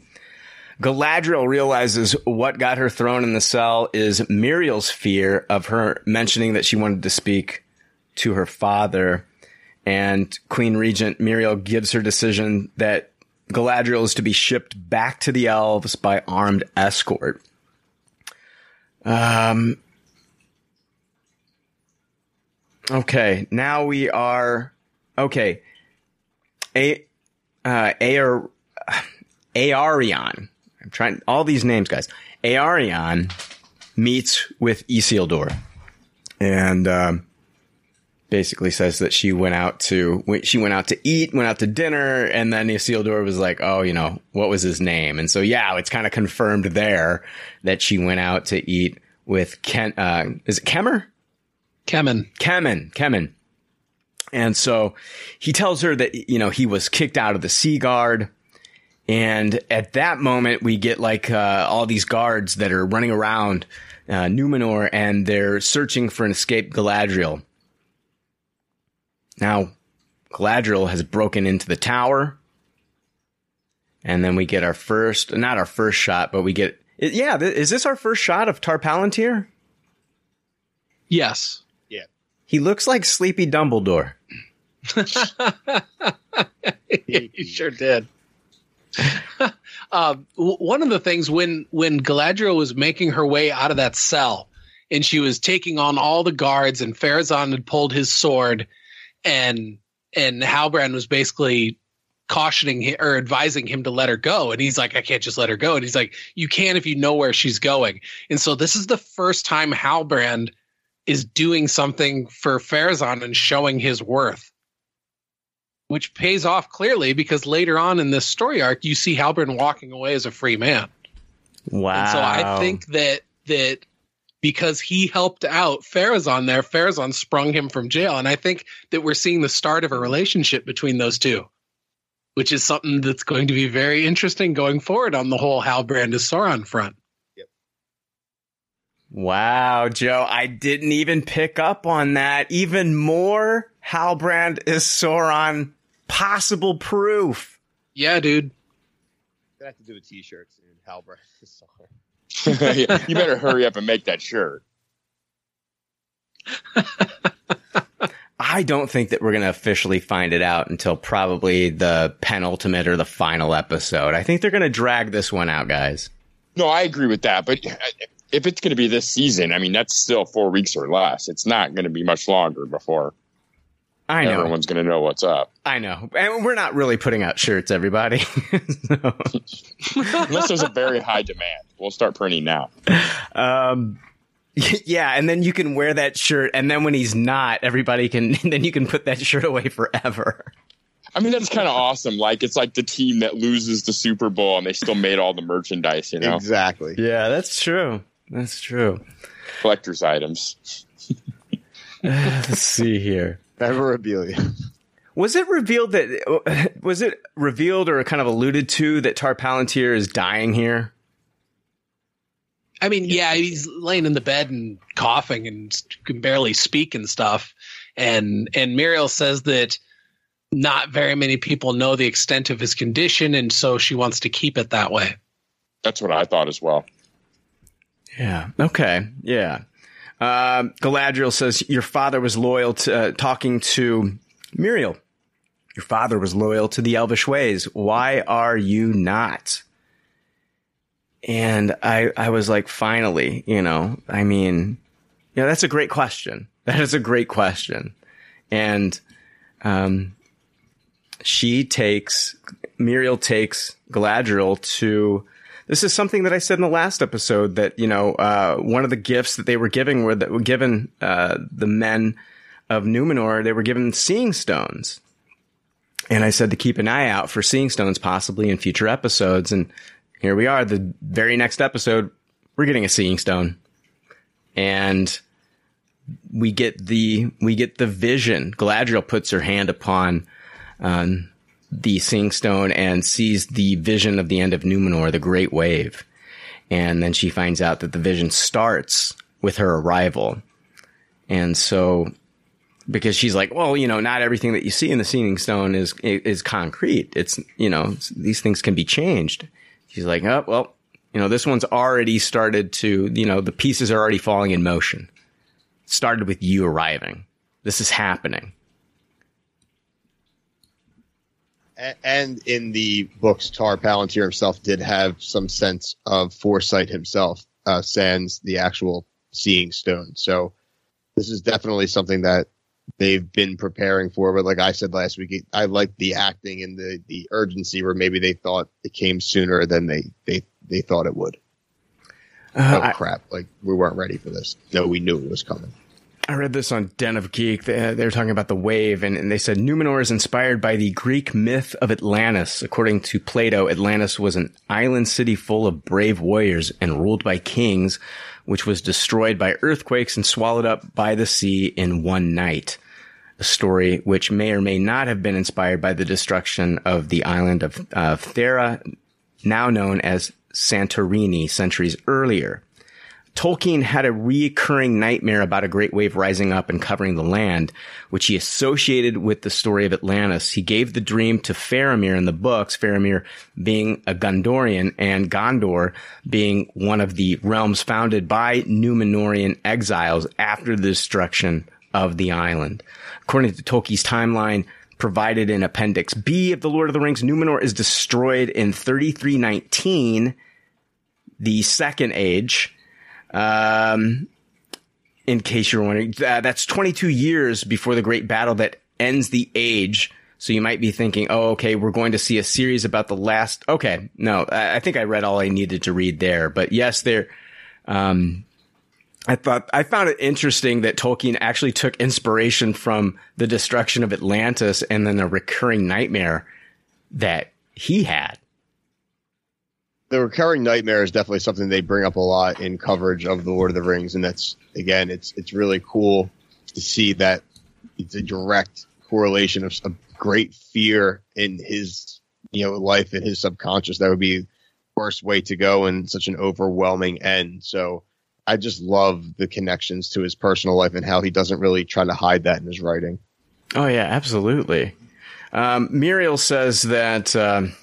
Galadriel realizes what got her thrown in the cell is Míriel's fear of her mentioning that she wanted to speak to her father. And Queen Regent Muriel gives her decision that Galadriel is to be shipped back to the elves by armed escort. Um, okay, now we are, okay. A, uh, Aer, Eärien I'm trying all these names, guys. Eärien meets with Isildur, and um, basically says that she went out to she went out to eat, went out to dinner, and then Isildur was like, "Oh, you know, what was his name?" And so yeah, it's kind of confirmed there that she went out to eat with Ken. Uh, is it Kemmer? Kemen. Kemen. Kemen. And so he tells her that you know he was kicked out of the Sea Guard and at that moment, we get like uh, all these guards that are running around uh, Numenor and they're searching for an escaped Galadriel. Now, Galadriel has broken into the tower. And then we get our first, not our first shot, but we get, yeah, is this our first shot of Tar Palantir? Yes. Yeah. He looks like Sleepy Dumbledore. he sure did. uh, one of the things when when Galadriel was making her way out of that cell, and she was taking on all the guards, and Pharazôn had pulled his sword, and and Halbrand was basically cautioning him or advising him to let her go, and he's like, I can't just let her go, and he's like, you can if you know where she's going, and so this is the first time Halbrand is doing something for Pharazôn and showing his worth which pays off clearly because later on in this story arc, you see Halbrand walking away as a free man. Wow. And so I think that that because he helped out Pharazôn there, Pharazôn sprung him from jail. And I think that we're seeing the start of a relationship between those two, which is something that's going to be very interesting going forward on the whole Halbrand is Sauron front. Yep. Wow, Joe, I didn't even pick up on that. Even more Halbrand is Sauron possible proof. Yeah, dude. Gonna have to do a T-shirt soon. Halbrand. you better hurry up and make that shirt. I don't think that we're going to officially find it out until probably the penultimate or the final episode. I think they're going to drag this one out, guys. No, I agree with that. But uh, if it's going to be this season, I mean, that's still four weeks or less. It's not going to be much longer before I know. everyone's going to know what's up. I know. And we're not really putting out shirts, everybody. so, Unless there's a very high demand. We'll start printing now. um, yeah, and then you can wear that shirt, and then when he's not, everybody can. Then you can put that shirt away forever. I mean, that's kind of awesome. Like, it's like the team that loses the Super Bowl and they still made all the merchandise, you know? Exactly. Yeah, that's true. That's true. Collector's items. Let's see here. Memorabilia. Was it revealed that was it revealed or kind of alluded to that Tar Palantir is dying here? I mean, yeah, he's laying in the bed and coughing and can barely speak and stuff. And and Míriel says that not very many people know the extent of his condition, and so she wants to keep it that way. That's what I thought as well. Yeah. Okay. Yeah. Um, Galadriel says your father was loyal to uh, talking to Míriel. Your father was loyal to the Elvish ways. Why are you not? And I, I was like, finally, you know, I mean, you know, that's a great question. That is a great question. And, um, she takes, Míriel takes Galadriel to, this is something that I said in the last episode that, you know, uh, one of the gifts that they were giving were that were given, uh, the men of Numenor, they were given seeing stones. And I said to keep an eye out for seeing stones possibly in future episodes. And here we are, the very next episode, we're getting a seeing stone. And we get the, we get the vision. Galadriel puts her hand upon, um, the seeing stone and sees the vision of the end of Numenor, the great wave. And then she finds out that the vision starts with her arrival. And so, because she's like, well, you know, not everything that you see in the seeing stone is, is concrete. It's, you know, these things can be changed. She's like, oh, well, you know, this one's already started to, you know, the pieces are already falling in motion. It started with you arriving. This is happening. And in the books, Tar Palantir himself did have some sense of foresight himself, uh, sans the actual seeing stone. So this is definitely something that they've been preparing for. But like I said last week, I like the acting and the, the urgency where maybe they thought it came sooner than they, they, they thought it would. Uh, oh I- crap. Like we weren't ready for this. No, we knew it was coming. I read this on Den of Geek. They, they were talking about the wave, and, and they said Numenor is inspired by the Greek myth of Atlantis. According to Plato, Atlantis was an island city full of brave warriors and ruled by kings, which was destroyed by earthquakes and swallowed up by the sea in one night. A story which may or may not have been inspired by the destruction of the island of uh, Thera, now known as Santorini, centuries earlier. Tolkien had a recurring nightmare about a great wave rising up and covering the land, which he associated with the story of Atlantis. He gave the dream to Faramir in the books, Faramir being a Gondorian and Gondor being one of the realms founded by Numenorean exiles after the destruction of the island. According to Tolkien's timeline, provided in Appendix B of The Lord of the Rings, Numenor is destroyed in 3319, the Second Age, um, in case you're wondering, uh, that's 22 years before the great battle that ends the age. So you might be thinking, oh, okay, we're going to see a series about the last. Okay, no, I, I think I read all I needed to read there. But yes, there. Um, I thought I found it interesting that Tolkien actually took inspiration from the destruction of Atlantis and then a recurring nightmare that he had. The recurring nightmare is definitely something they bring up a lot in coverage of the Lord of the Rings, and that's again, it's it's really cool to see that it's a direct correlation of a great fear in his you know life in his subconscious. That would be worst way to go and such an overwhelming end. So I just love the connections to his personal life and how he doesn't really try to hide that in his writing. Oh yeah, absolutely. Um, Míriel says that um,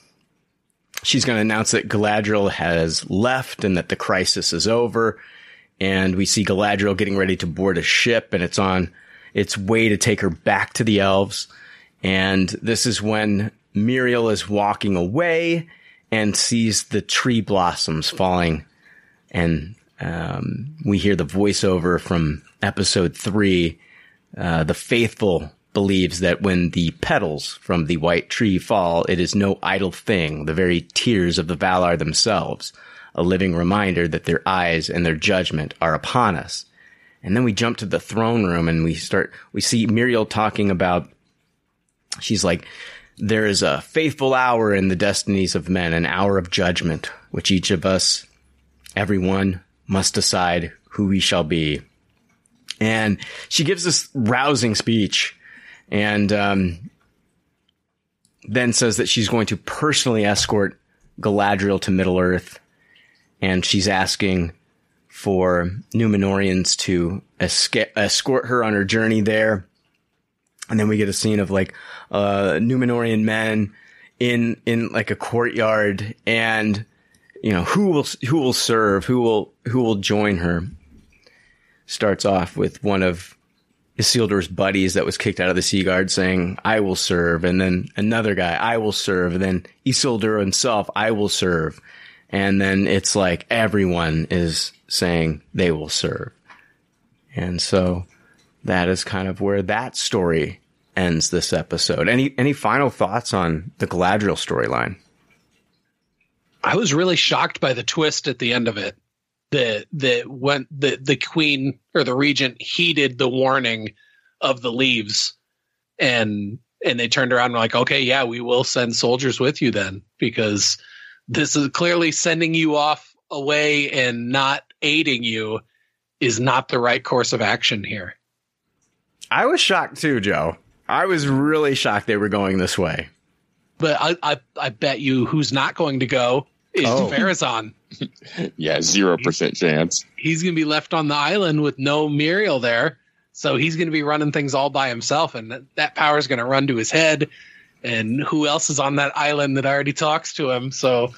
she's going to announce that Galadriel has left and that the crisis is over. and we see Galadriel getting ready to board a ship, and it's on its way to take her back to the elves. And this is when Míriel is walking away and sees the tree blossoms falling, and um, we hear the voiceover from episode three. Uh, the faithful believes that when the petals from the white tree fall, it is no idle thing, the very tears of the Valar themselves, a living reminder that their eyes and their judgment are upon us. And then we jump to the throne room and we start, we see Míriel talking about, she's like, there is a faithful hour in the destinies of men, an hour of judgment, which each of us, everyone must decide who we shall be. And she gives this rousing speech and um, then says that she's going to personally escort Galadriel to Middle Earth, and she's asking for Numenoreans to esca- escort her on her journey there. And then we get a scene of like uh, Numenorean men in in like a courtyard, and you know who will who will serve, who will who will join her. Starts off with one of Isildur's buddies that was kicked out of the Sea Guard saying, I will serve. And then another guy, I will serve. And then Isildur himself, I will serve. And then it's like everyone is saying they will serve. And so that is kind of where that story ends this episode. Any, any final thoughts on the Galadriel storyline? I was really shocked by the twist at the end of it that that when the the queen or the regent heeded the warning of the leaves and and they turned around and were like okay yeah we will send soldiers with you then because this is clearly sending you off away and not aiding you is not the right course of action here I was shocked too, Joe. I was really shocked they were going this way. but I I, I bet you who's not going to go is Oh. Pharazôn. Yeah, zero percent chance. he's going to be left on the island with no Míriel there. So he's going to be running things all by himself, and that, that power is going to run to his head. And who else is on that island that already talks to him? So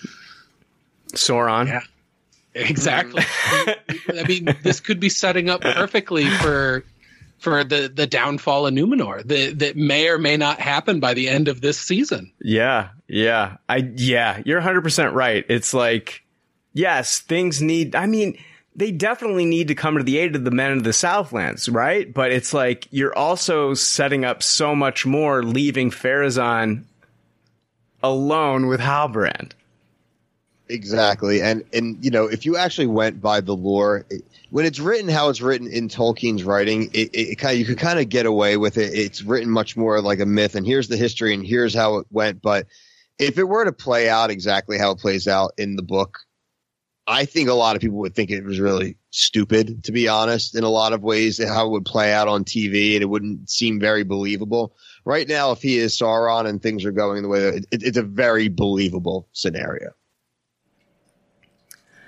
Sauron. Yeah. exactly. I mean, this could be setting up perfectly for for the the downfall of Numenor that that may or may not happen by the end of this season. Yeah, yeah. I yeah, you're 100% right. It's like yes, things need I mean, they definitely need to come to the aid of the men of the Southlands, right? But it's like you're also setting up so much more leaving Pharazôn alone with Halbrand. Exactly, and and you know if you actually went by the lore, it, when it's written how it's written in Tolkien's writing, it, it, kind of you could kind of get away with it. It's written much more like a myth, and here's the history, and here's how it went. But if it were to play out exactly how it plays out in the book, I think a lot of people would think it was really stupid, to be honest, in a lot of ways, how it would play out on TV, and it wouldn't seem very believable. Right now, if he is Sauron and things are going the way that it, it's a very believable scenario.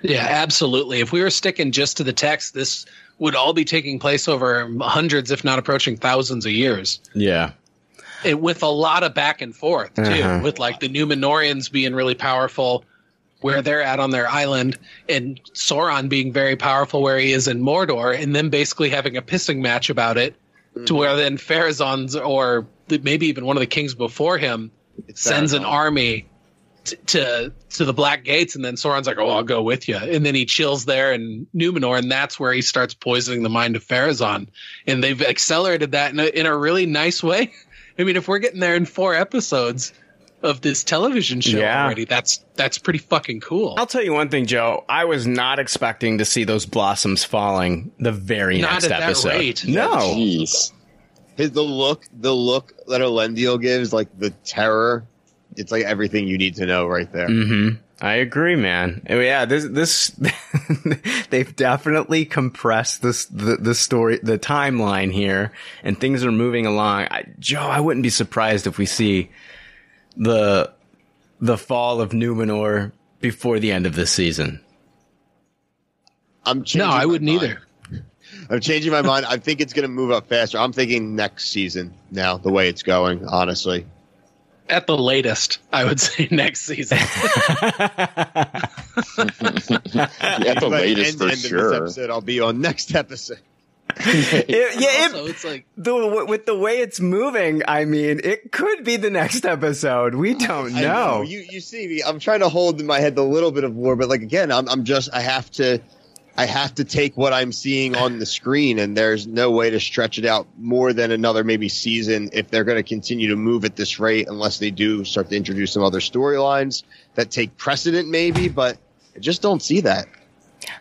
Yeah, absolutely. If we were sticking just to the text, this would all be taking place over hundreds, if not approaching thousands of years. Yeah. It, with a lot of back and forth too, Uh-huh. with like the Numenoreans being really powerful where they're at on their island, and Sauron being very powerful where he is in Mordor, and then basically having a pissing match about it, to where then Pharazôn's or maybe even one of the kings before him sends an army t- to to the Black Gates, and then Sauron's like, "Oh, I'll go with you," and then he chills there in Numenor, and that's where he starts poisoning the mind of Pharazôn, and they've accelerated that in a, in a really nice way. I mean, if we're getting there in four episodes of this television show Yeah. already, that's that's pretty fucking cool. I'll tell you one thing, Joe. I was not expecting to see those blossoms falling the very Not next at that episode. rate. No. Jeez. His the look, the look that Elendil gives, like the terror. It's like everything you need to know right there. Mm-hmm. I agree, man. Oh, Yeah, this this they've definitely compressed this the, the story the timeline here, and things are moving along. I, Joe, I wouldn't be surprised if we see the the fall of Numenor before the end of this season. I'm changing no, I wouldn't mind. either. I'm changing my mind. I think it's going to move up faster. I'm thinking next season now, the way it's going. Honestly, At the latest, I would say next season. At the latest, for end sure. This episode, I'll be on next episode. It- yeah, also, it, it's like the, with the way it's moving, I mean, it could be the next episode. We don't I know. You you see me. I'm trying to hold in my head the little bit of lore, but like again, I'm I'm just I have to I have to take what I'm seeing on the screen, and there's no way to stretch it out more than another maybe season if they're going to continue to move at this rate, unless they do start to introduce some other storylines that take precedent, maybe. But I just don't see that.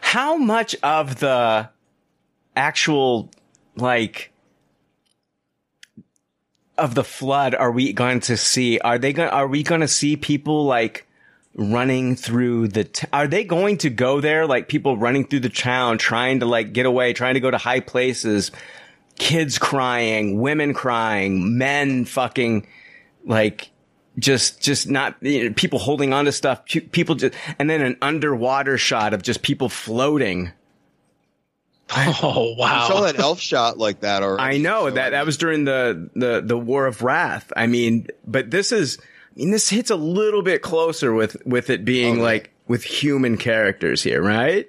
How much of the actual, like, of the flood are we going to see? Are they going, are we going to see people like running through the, t- are they going to go there? Like people running through the town, trying to like get away, trying to go to high places, kids crying, women crying, men fucking like, just, just not you know, people holding on to stuff, people just, and then an underwater shot of just people floating. oh I saw wow. that elf shot like that already. I know so that that was during the, the, the War of Wrath. I mean, but this is, I mean, this hits a little bit closer with, with it being Oh, yeah. like with human characters here, right?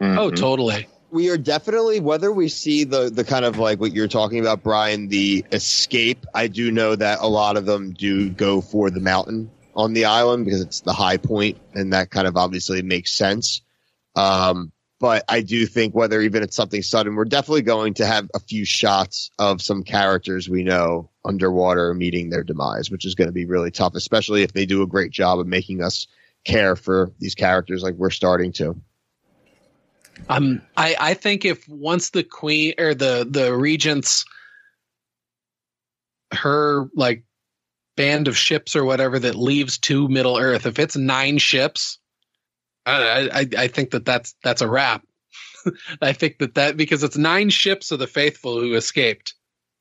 Oh Mhm. totally. we are definitely whether we see the the kind of like what you're talking about brian the escape i do know that a lot of them do go for the mountain on the island because it's the high point and that kind of obviously makes sense um but i do think whether even it's something sudden we're definitely going to have a few shots of some characters we know underwater meeting their demise which is going to be really tough especially if they do a great job of making us care for these characters like we're starting to. Um, I, I think if once the queen or the the regent's her like band of ships or whatever that leaves to Middle Earth, if it's nine ships, I I, I think that that's that's a wrap. I think that that because it's nine ships of the faithful who escaped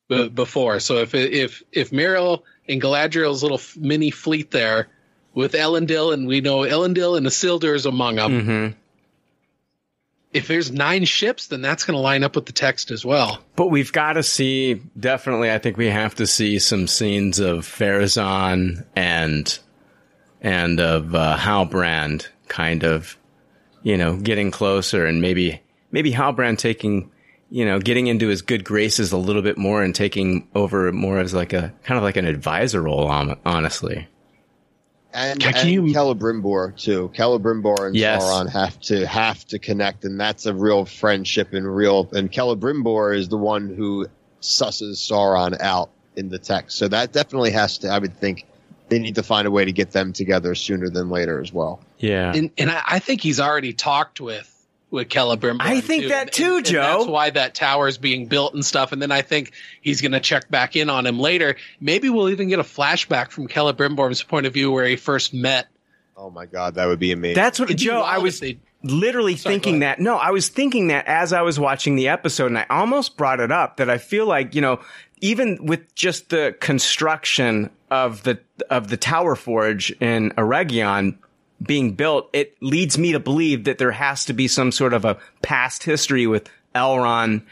b- before. So if if if Míriel and Galadriel's little mini fleet there with Elendil and we know Elendil and Isildur is among them Mm-hmm. if there's nine ships, then that's going to line up with the text as well. But we've got to see, definitely, I think we have to see some scenes of Pharazôn and, and of, uh, Halbrand kind of, you know, getting closer and maybe, maybe Halbrand taking, you know, getting into his good graces a little bit more and taking over more as like a, kind of like an advisor role, hon- honestly. and, Can and you- Celebrimbor too. Celebrimbor and Yes. Sauron have to have to connect, and that's a real friendship and real. And Celebrimbor is the one who susses Sauron out in the text, so that definitely has to. I would think they need to find a way to get them together sooner than later as well. Yeah. And, and I, I think he's already talked with with Celebrimbor. I think that And- too, and Joe. that's why that tower is being built and stuff. And then I think he's going to check back in on him later. Maybe we'll even get a flashback from Celebrimbor's point of view where he first met. Oh my god, that would be amazing. That's what, It'd Joe, I was they- literally Sorry, thinking that. No, I was thinking that as I was watching the episode and I almost brought it up that I feel like, you know, even with just the construction of the, of the Tower Forge in Eregion being built, it leads me to believe that there has to be some sort of a past history with Elrond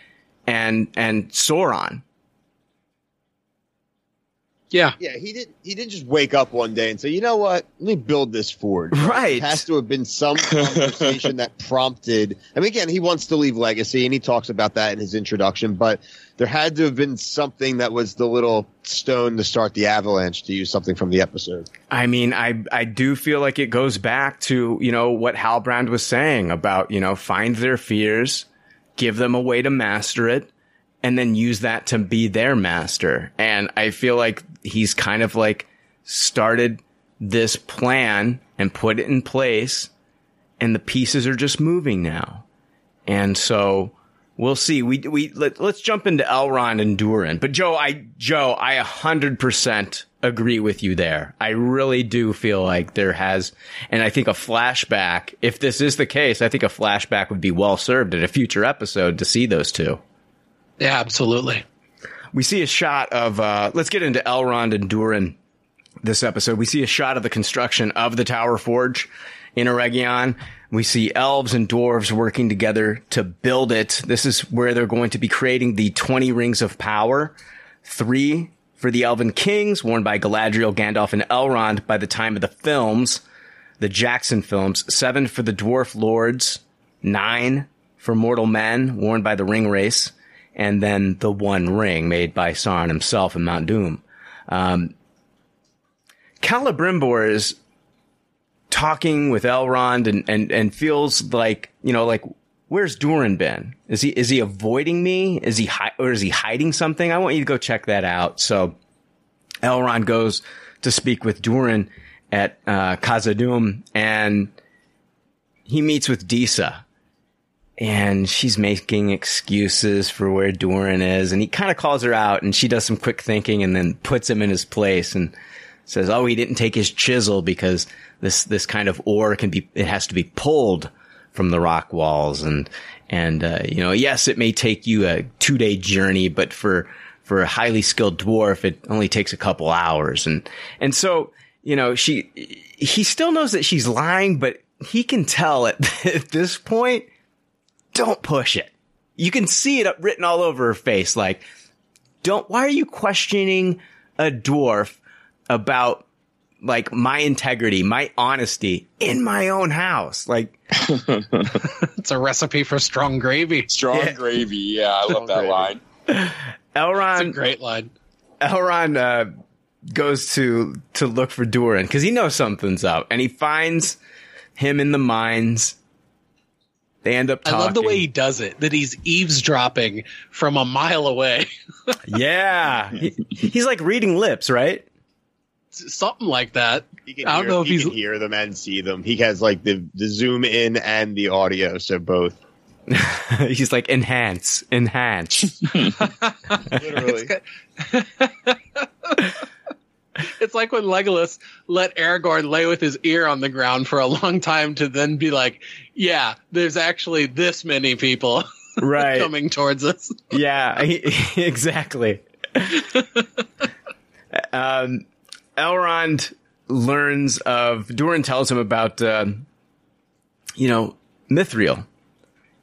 and, and Sauron. Yeah. Yeah, he didn't He didn't just wake up one day and say, "You know what? Let me build this forge." Right. It has to have been some conversation that prompted. I mean, again, he wants to leave legacy, and he talks about that in his introduction. But there had to have been something that was the little stone to start the avalanche, to use something from the episode. I mean, I I do feel like it goes back to you know what Halbrand was saying about you know find their fears, give them a way to master it, and then use that to be their master. And I feel like he's kind of like started this plan and put it in place, and the pieces are just moving now. And so we'll see. We we let, let's jump into Elrond and Durin. But Joe, I Joe, I a hundred percent agree with you there. I really do feel like there has, and I think a flashback. If this is the case, I think a flashback would be well served in a future episode to see those two. Yeah, absolutely. We see a shot of. Uh, let's get into Elrond and Durin. This episode, we see a shot of the construction of the Tower Forge in Eregion. We see elves and dwarves working together to build it. This is where they're going to be creating the 20 rings of power. Three for the elven kings, worn by Galadriel, Gandalf, and Elrond by the time of the films. the Jackson films, seven for the Dwarf Lords, nine for Mortal Men, worn by the Ringwraiths, and then the One Ring made by Sauron himself and Mount Doom. Um, Celebrimbor is talking with Elrond and, and, and feels like, you know, like, where's Durin been? Is he, is he avoiding me? Is he, hi- or is he hiding something? I want you to go check that out. So Elrond goes to speak with Durin at, uh, Khazad-dûm and he meets with Disa and she's making excuses for where Durin is and he kind of calls her out and she does some quick thinking and then puts him in his place and says, "Oh, he didn't take his chisel because this this kind of ore can be it has to be pulled from the rock walls. And and uh, you know, yes, it may take you a two day journey, but for for a highly skilled dwarf, it only takes a couple hours. And and so you know she he still knows that she's lying, but he can tell at, at this point, don't push it. You can see it written all over her face, like, don't. Why are you questioning a dwarf? about like my integrity, my honesty in my own house. Like it's a recipe for strong gravy. Strong yeah. gravy. Yeah, I love that gravy. line. Elrond, great line. Elrond uh, goes to to look for Durin because he knows something's up, and he finds him in the mines. They end up. Talking. I love the way he does it. That he's eavesdropping from a mile away. yeah, he, he's like reading lips, right? something like that. I don't hear, know if he he's can hear them and see them. He has like the the zoom in and the audio, so both. he's like enhance, enhance. Literally. it's like when Legolas let Aragorn lay with his ear on the ground for a long time to then be like, "Yeah, there's actually this many people." right coming towards us yeah he, exactly um Elrond learns of Durin tells him about uh, you know Mithril,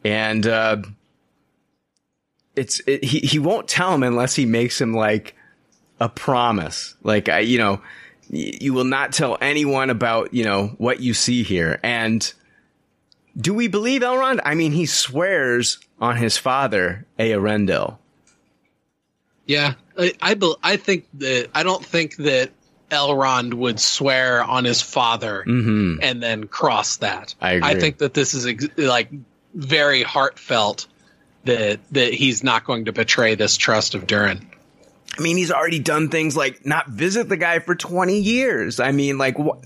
and uh, it's it, he he won't tell him unless he makes him like a promise, like I you know you will not tell anyone about you know what you see here and. Do we believe Elrond? I mean, he swears on his father, Eärendil. Yeah, I, I, I think that I don't think that Elrond would swear on his father mm-hmm. and then cross that. I, I think that this is ex- like very heartfelt that that he's not going to betray this trust of Durin. I mean, he's already done things like not visit the guy for 20 years. I mean, like what?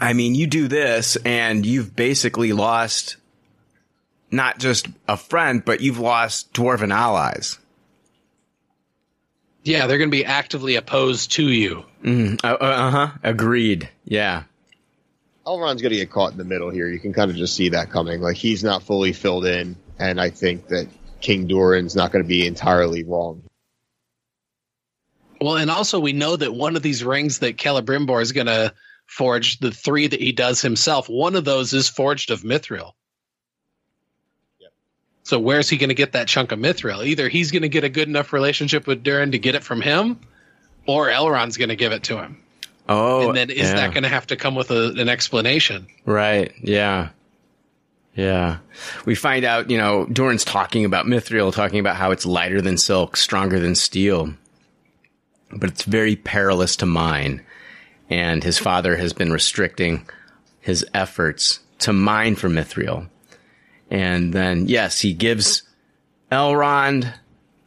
I mean, you do this and you've basically lost not just a friend, but you've lost dwarven allies. Yeah, they're going to be actively opposed to you. Mm, uh huh. Agreed. Yeah. Elrond's going to get caught in the middle here. You can kind of just see that coming. Like he's not fully filled in, and I think that King Durin's not going to be entirely wrong. Well, and also we know that one of these rings that Celebrimbor is going to forge, the three that he does himself, one of those is forged of Mithril. So where's he going to get that chunk of mithril? Either he's going to get a good enough relationship with Durin to get it from him, or Elrond's going to give it to him. Oh, and then is yeah. that going to have to come with a, an explanation? Right. Yeah. Yeah. We find out, you know, Durin's talking about mithril, talking about how it's lighter than silk, stronger than steel, but it's very perilous to mine. And his father has been restricting his efforts to mine for mithril. And then, yes, he gives Elrond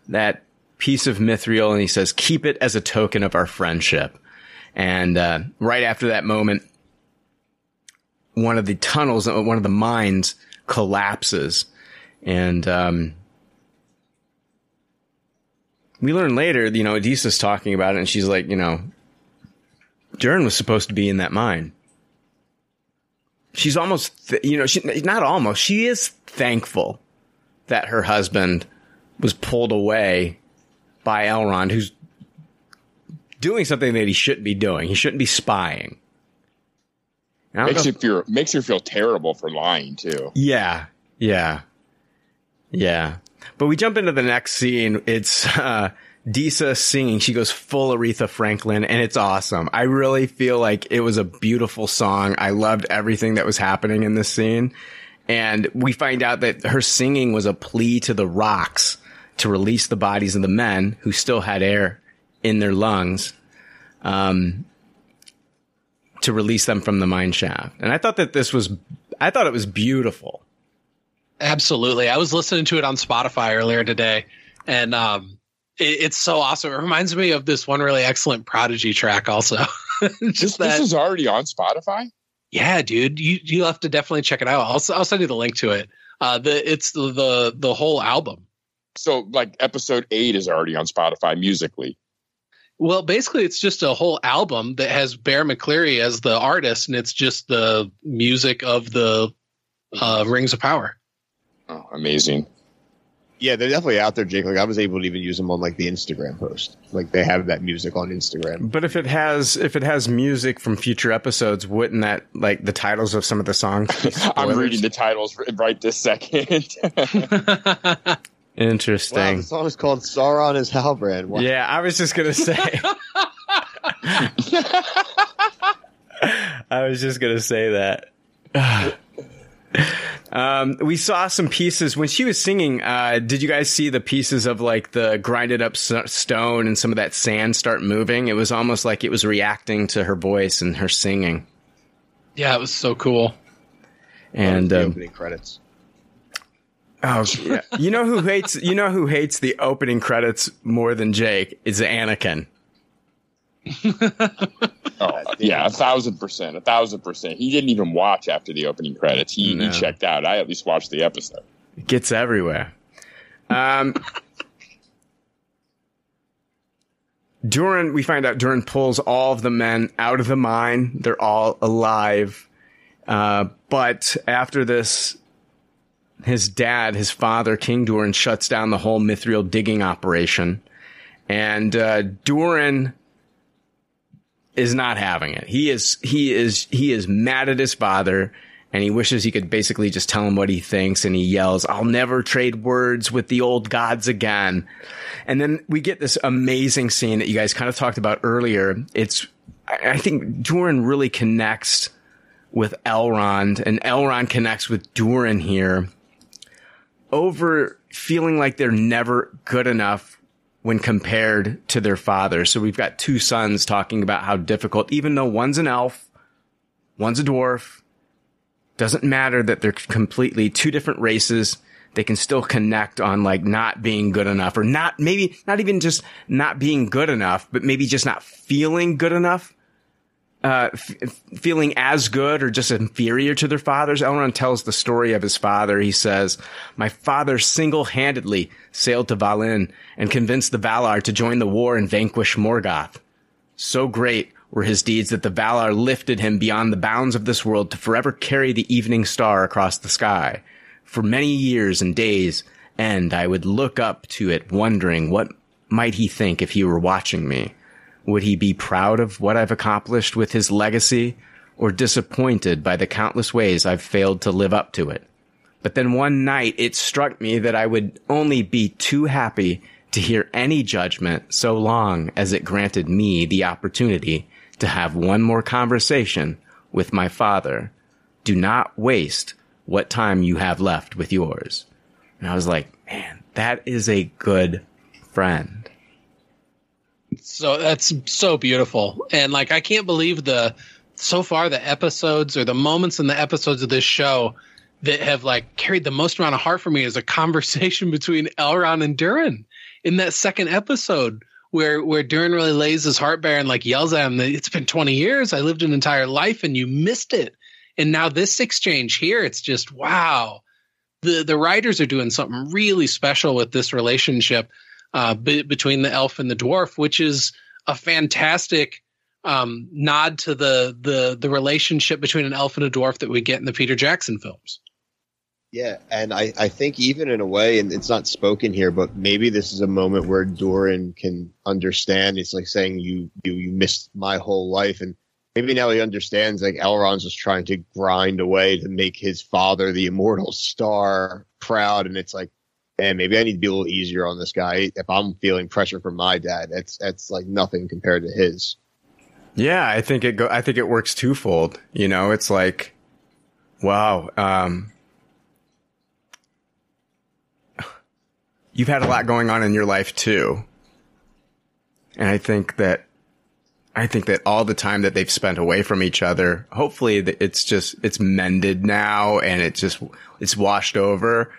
that piece of mithril and he says, keep it as a token of our friendship. And, uh, right after that moment, one of the tunnels, uh, one of the mines collapses. And, um, we learn later, you know, Disa's talking about it and she's like, you know, Durin was supposed to be in that mine she's almost, th- you know, she, not almost, she is thankful that her husband was pulled away by Elrond, who's doing something that he shouldn't be doing. He shouldn't be spying. Makes you feel makes her feel terrible for lying too. Yeah, yeah, yeah. But we jump into the next scene. It's uh, Disa singing, she goes full Aretha Franklin and it's awesome. I really feel like it was a beautiful song. I loved everything that was happening in this scene. And we find out that her singing was a plea to the rocks to release the bodies of the men who still had air in their lungs, um, to release them from the mine shaft. And I thought that this was, I thought it was beautiful. Absolutely. I was listening to it on Spotify earlier today and, um, it's so awesome. It reminds me of this one really excellent Prodigy track also. Just this, this is already on Spotify? Yeah, dude. You, you have to definitely check it out. I'll, I'll send you the link to it. Uh, the, it's the, the, the whole album. So like episode eight is already on Spotify musically. Well, basically, it's just a whole album that has Bear McCreary as the artist, and it's just the music of the uh, Rings of Power. Oh, amazing! Yeah, they're definitely out there, Jake. Like I was able to even use them on like the Instagram post. Like they have that music on Instagram. But if it has if it has music from future episodes, wouldn't that like the titles of some of the songs? I'm reading the titles right this second. Interesting. Wow, the song is called Sauron is Halbrand. Wow. Yeah, I was just gonna say. I was just gonna say that. um, we saw some pieces when she was singing. Uh, did you guys see the pieces of like the grinded up stone and some of that sand start moving? It was almost like it was reacting to her voice and her singing. Yeah, it was so cool. And um, opening credits. Oh yeah. you know who hates you know who hates the opening credits more than Jake is Anakin. oh yeah, a thousand percent, a thousand percent. He didn't even watch after the opening credits. He, no. he checked out. I at least watched the episode. It gets everywhere. Um, Durin, we find out Durin pulls all of the men out of the mine. They're all alive. Uh, but after this his dad, his father, King Durin, shuts down the whole Mithril digging operation. And uh, Durin is not having it. He is he is he is mad at his father and he wishes he could basically just tell him what he thinks and he yells, I'll never trade words with the old gods again. And then we get this amazing scene that you guys kind of talked about earlier. It's I think Durin really connects with Elrond and Elrond connects with Durin here over feeling like they're never good enough when compared to their father. So we've got two sons talking about how difficult, even though one's an elf, one's a dwarf, doesn't matter that they're completely two different races. They can still connect on like not being good enough or not, maybe not even just not being good enough, but maybe just not feeling good enough uh, f- feeling as good or just inferior to their fathers. Elrond tells the story of his father. He says, my father single-handedly sailed to Valinor and convinced the Valar to join the war and vanquish Morgoth. So great were his deeds that the Valar lifted him beyond the bounds of this world to forever carry the evening star across the sky. For many years and days, and I would look up to it wondering what might he think if he were watching me. Would he be proud of what I've accomplished with his legacy or disappointed by the countless ways I've failed to live up to it? But then one night it struck me that I would only be too happy to hear any judgment so long as it granted me the opportunity to have one more conversation with my father. Do not waste what time you have left with yours. And I was like, man, that is a good friend. So that's so beautiful. And like I can't believe the so far the episodes or the moments in the episodes of this show that have like carried the most amount of heart for me is a conversation between Elrond and Durin in that second episode where where Durin really lays his heart bare and like yells at him that it's been 20 years. I lived an entire life and you missed it. And now this exchange here it's just wow. The the writers are doing something really special with this relationship uh, between the elf and the dwarf, which is a fantastic um, nod to the the the relationship between an elf and a dwarf that we get in the Peter Jackson films. Yeah, and I, I think even in a way, and it's not spoken here, but maybe this is a moment where Durin can understand. It's like saying you you you missed my whole life, and maybe now he understands. Like Elrond's just trying to grind away to make his father, the immortal star, proud, and it's like and maybe I need to be a little easier on this guy. If I'm feeling pressure from my dad, that's that's like nothing compared to his. Yeah, I think it go. I think it works twofold. You know, it's like, wow, um, you've had a lot going on in your life too, and I think that, I think that all the time that they've spent away from each other, hopefully it's just it's mended now and it just it's washed over.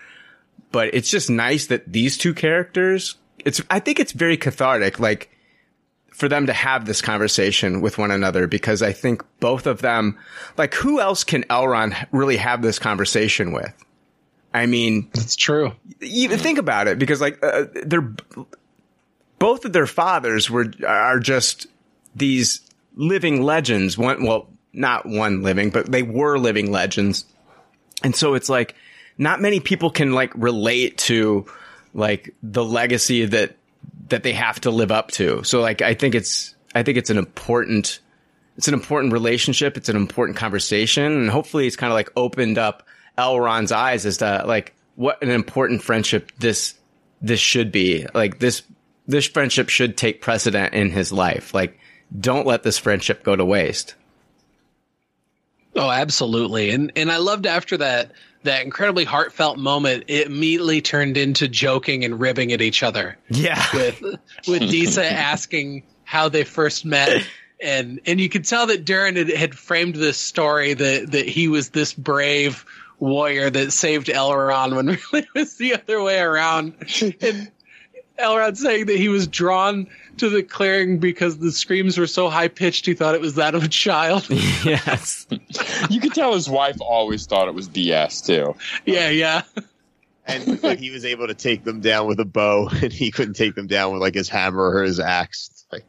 But it's just nice that these two characters. It's I think it's very cathartic. Like for them to have this conversation with one another because I think both of them, like, who else can Elrond really have this conversation with? I mean, it's true. Even think about it because, like, uh, they're both of their fathers were are just these living legends. One, well, not one living, but they were living legends, and so it's like not many people can like relate to like the legacy that that they have to live up to. So like I think it's I think it's an important it's an important relationship, it's an important conversation, and hopefully it's kind of like opened up Elrond's eyes as to like what an important friendship this this should be. Like this this friendship should take precedent in his life. Like don't let this friendship go to waste. Oh, absolutely. And and I loved after that that incredibly heartfelt moment, it immediately turned into joking and ribbing at each other. Yeah. With with Disa asking how they first met. And and you could tell that Durin had, had framed this story that, that he was this brave warrior that saved Elrond when really it was the other way around. And Elrond saying that he was drawn to the clearing because the screams were so high pitched he thought it was that of a child. yes. you could tell his wife always thought it was DS too. Yeah, yeah. And like, he was able to take them down with a bow, and he couldn't take them down with like his hammer or his axe. Like,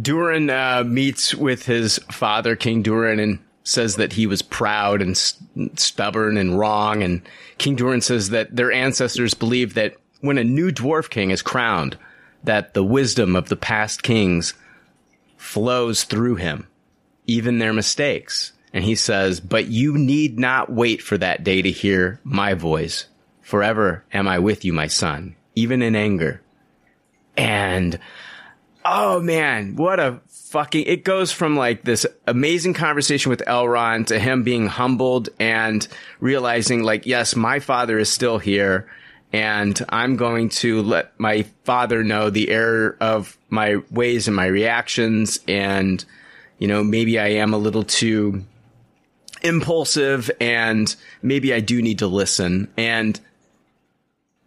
Durin uh, meets with his father, King Durin, and says that he was proud and st- stubborn and wrong. And King Durin says that their ancestors believed that when a new dwarf king is crowned, that the wisdom of the past kings flows through him, even their mistakes. And he says, but you need not wait for that day to hear my voice. Forever am I with you, my son, even in anger. And oh man, what a fucking, it goes from like this amazing conversation with Elrond to him being humbled and realizing like, yes, my father is still here and I'm going to let my father know the error of my ways and my reactions. And, you know, maybe I am a little too impulsive and maybe I do need to listen. And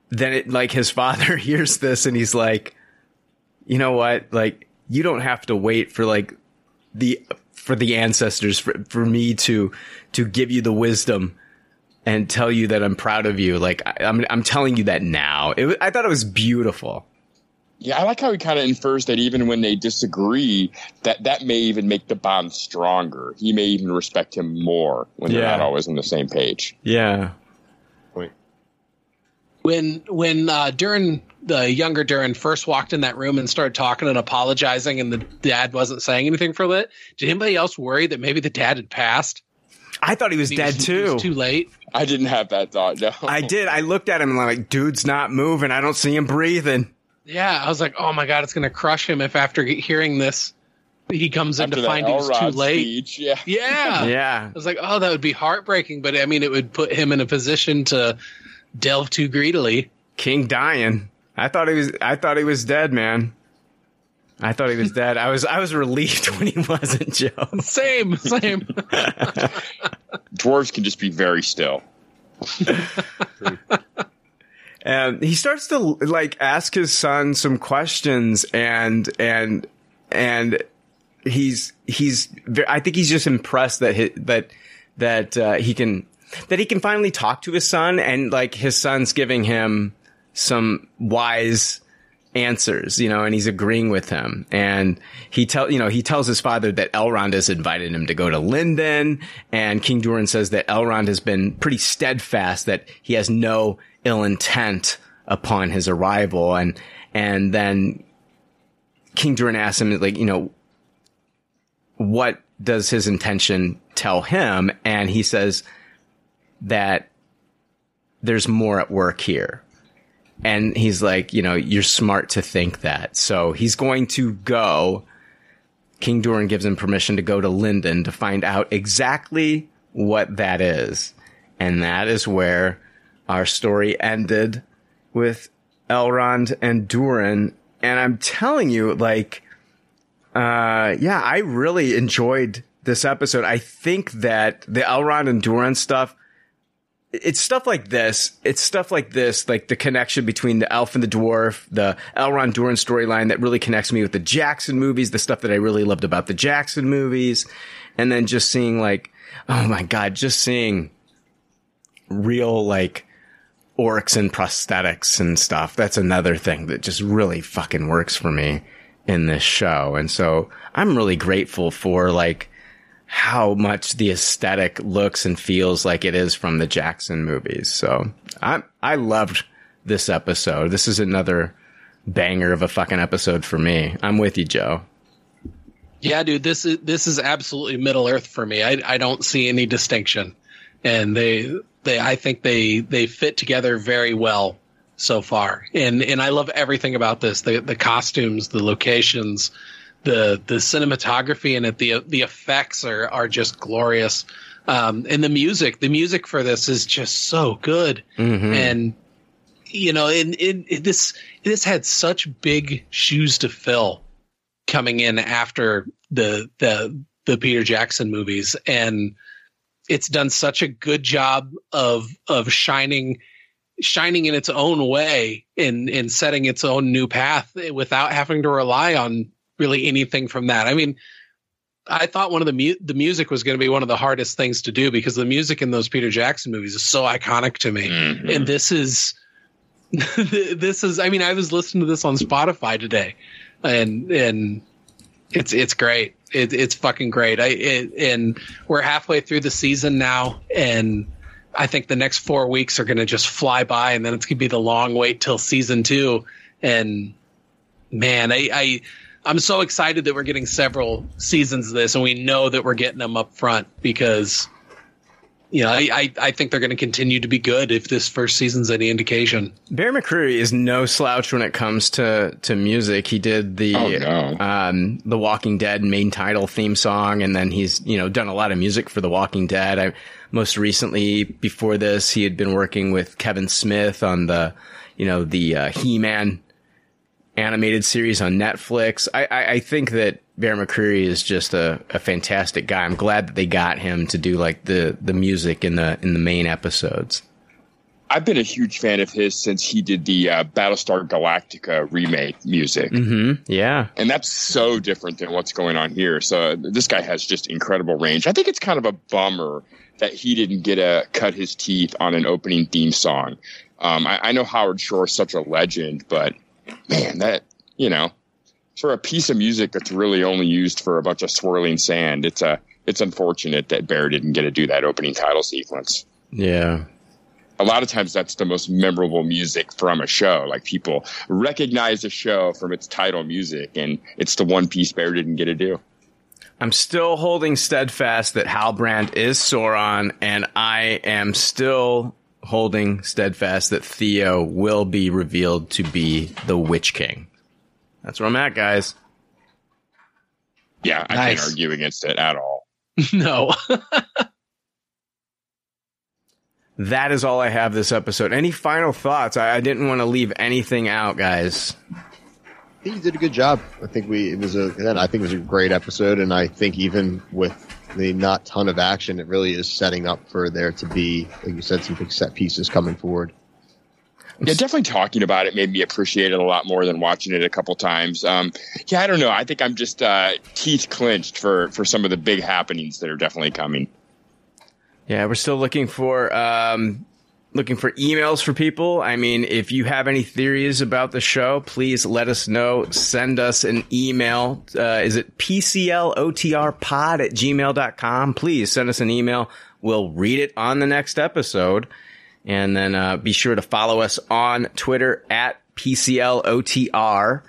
then it, like his father hears this and he's like, you know what? Like, you don't have to wait for like the, for the ancestors for, for me to, to give you the wisdom and tell you that I'm proud of you. Like I, am I'm, I'm telling you that now. It, I thought it was beautiful. Yeah, I like how he kind of infers that even when they disagree, that that may even make the bond stronger. He may even respect him more when they're not always on the same page. Yeah. When when uh, Durin the younger Durin first walked in that room and started talking and apologizing, and the dad wasn't saying anything for a bit, did anybody else worry that maybe the dad had passed? I thought he was He dead was- too. he was too late. I didn't have that thought. No, I did. I looked at him and I'm like, dude's not moving. I don't see him breathing. Yeah, I was like, oh my god, it's gonna crush him if after hearing this, he comes in After to find he was too late. speech, yeah. Yeah. Yeah. I was like, oh, that would be heartbreaking, but I mean, it would put him in a position to delve too greedily. King dying. I thought he was. I thought he was dead, man. I thought he was dead. I was. I was relieved when he wasn't, Joe. Same, same. Dwarves can just be very still. And he starts to like ask his son some questions, and and and he's he's. ve- I think he's just impressed that he, that that uh, he can that he can finally talk to his son, and like his son's giving him some wise answers, you know, and he's agreeing with him. And he tell, you know, he tells his father that Elrond has invited him to go to Lindon. And King Durin says that Elrond has been pretty steadfast that he has no ill intent upon his arrival. And, and then King Durin asks him, like, you know, what does his intention tell him? And he says that there's more at work here. And he's like, you know, you're smart to think that. So he's going to go. King Durin gives him permission to go to Lindon to find out exactly what that is. And that is where our story ended with Elrond and Durin. And I'm telling you, like, uh, yeah, I really enjoyed this episode. I think that the Elrond and Durin stuff, it's stuff like this. It's stuff like this, like the connection between the elf and the dwarf, the Elrond Durin storyline that really connects me with the Jackson movies, the stuff that I really loved about the Jackson movies. And then just seeing like, oh my God, just seeing real like orcs and prosthetics and stuff. That's another thing that just really fucking works for me in this show. And so I'm really grateful for like how much the aesthetic looks and feels like it is from the Jackson movies. So I, I loved this episode. This is another banger of a fucking episode for me. I'm with you, Joe. Yeah, dude, this is this is absolutely Middle Earth for me. I I don't see any distinction, and they they I think they they fit together very well so far. And and I love everything about this. The the costumes, the locations, the the cinematography and it the the effects are are just glorious. Um, and the music, the music for this is just so good. Mm-hmm. And you know, in, in, in this this had such big shoes to fill coming in after the the the Peter Jackson movies and it's done such a good job of of shining shining in its own way in in setting its own new path without having to rely on really anything from that. I mean, I thought one of the mu- the music was going to be one of the hardest things to do because the music in those Peter Jackson movies is so iconic to me, Mm-hmm. and this is this is. I mean, I was listening to this on Spotify today, and and it's it's great. It, it's fucking great. I it, and we're halfway through the season now, and I think the next four weeks are going to just fly by, and then it's going to be the long wait till season two. And man, I, I I'm so excited that we're getting several seasons of this, and we know that we're getting them up front because you know I I, I think they're going to continue to be good if this first season's any indication. Bear McCreary is no slouch when it comes to, to music. He did the Oh, no. um, the Walking Dead main title theme song, and then he's you know done a lot of music for The Walking Dead. I most recently before this he had been working with Kevin Smith on the you know the uh, He Man animated series on Netflix. I, I, I think that Bear McCreary is just a, a fantastic guy. I'm glad that they got him to do like the, the music in the in the main episodes. I've been a huge fan of his since he did the uh, Battlestar Galactica remake music. Mm-hmm. Yeah. And that's so different than what's going on here. So this guy has just incredible range. I think it's kind of a bummer that he didn't get to cut his teeth on an opening theme song. Um, I, I know Howard Shore is such a legend, but man, that, you know, for a piece of music that's really only used for a bunch of swirling sand, it's a, it's unfortunate that Bear didn't get to do that opening title sequence Yeah. a lot of times that's the most memorable music from a show. Like people recognize a show from its title music, and it's the one piece Bear didn't get to do. I'm still holding steadfast that Halbrand is Sauron, and I am still holding steadfast that Theo will be revealed to be the Witch King. That's where I'm at, guys. Yeah, I Nice. can't argue against it at all. no. That is all I have this episode. Any final thoughts? I, I didn't want to leave anything out, guys. I think you did a good job. I think we it was a again, I think it was a great episode, and I think even with the not ton of action, it really is setting up for there to be, like you said, some big set pieces coming forward. Yeah, definitely talking about it made me appreciate it a lot more than watching it a couple times. Um, yeah, I don't know. I think I'm just uh, teeth clenched for for some of the big happenings that are definitely coming. Yeah, we're still looking for um, looking for emails for people. I mean, if you have any theories about the show, please let us know. Send us an email. Uh, is it pclotrpod at gmail.com? Please send us an email. We'll read it on the next episode. And then uh, be sure to follow us on Twitter at PCLOTR.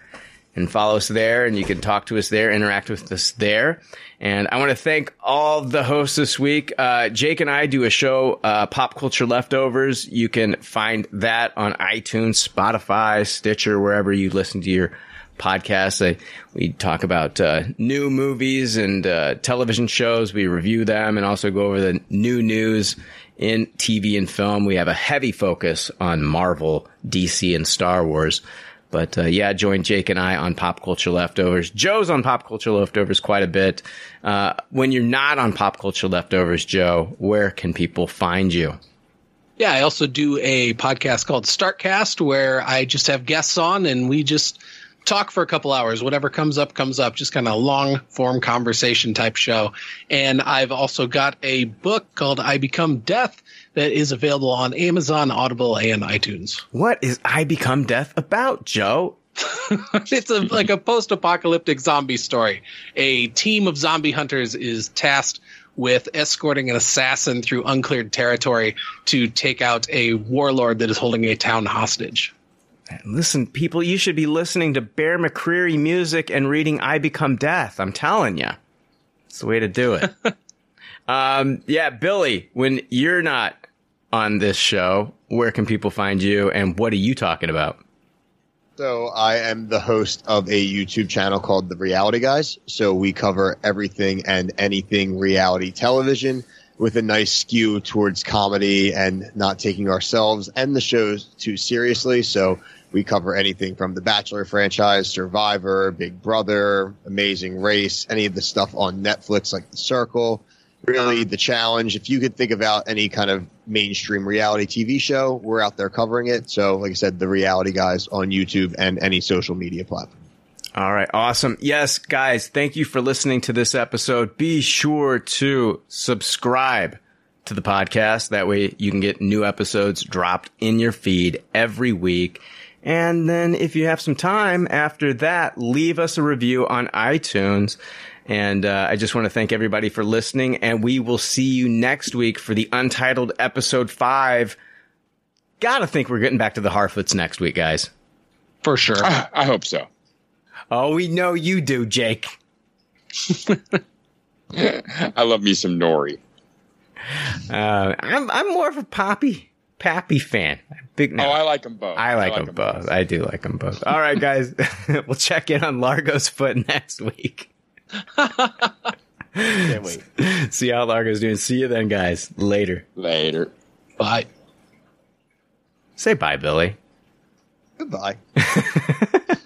And follow us there and you can talk to us there, interact with us there. And I want to thank all the hosts this week. Uh, Jake and I do a show, uh, Pop Culture Leftovers. You can find that on iTunes, Spotify, Stitcher, wherever you listen to your podcasts. I, we talk about uh, new movies and uh, television shows. We review them and also go over the new news in TV and film. We have a heavy focus on Marvel, DC, and Star Wars. But uh, yeah, join Jake and I on Pop Culture Leftovers. Joe's on Pop Culture Leftovers quite a bit. Uh, when you're not on Pop Culture Leftovers, Joe, where can people find you? Yeah, I also do a podcast called Startcast where I just have guests on and we just talk for a couple hours. Whatever comes up, comes up. Just kind of long form conversation type show. And I've also got a book called I Become Death that is available on Amazon, Audible, and iTunes. What is I Become Death about, Joe? it's a like a post-apocalyptic zombie story. A team of zombie hunters is tasked with escorting an assassin through uncleared territory to take out a warlord that is holding a town hostage. Listen, people, you should be listening to Bear McCreary music and reading I Become Death. I'm telling you. It's the way to do it. um, yeah, Billy, when you're not on this show, where can people find you and what are you talking about? So I am the host of a YouTube channel called The Reality Guys. So we cover everything and anything reality television with a nice skew towards comedy and not taking ourselves and the shows too seriously. So we cover anything from the Bachelor franchise, Survivor, Big Brother, Amazing Race, any of the stuff on Netflix like The Circle, really the challenge. If you could think about any kind of mainstream reality TV show, we're out there covering it. So, like I said, the reality guys on YouTube and any social media platform. All right, awesome. Yes, guys, thank you for listening to this episode. Be sure to subscribe to the podcast. That way you can get new episodes dropped in your feed every week. And then if you have some time after that, leave us a review on iTunes. And uh, I just want to thank everybody for listening. And we will see you next week for the Untitled episode five. Gotta think we're getting back to the Harfoots next week, guys. For sure. I, I hope so. Oh, we know you do, Jake. I love me some Nori. Uh, I'm I'm more of a Poppy Pappy fan. Big. No, Oh, I like them both. I like, them, 'em both. I do like them both. All right, guys. we'll check in on Largo's foot next week. Can't wait. See how Largo's doing. See you then, guys. Later. Later. Bye. Say bye, Billy. Goodbye.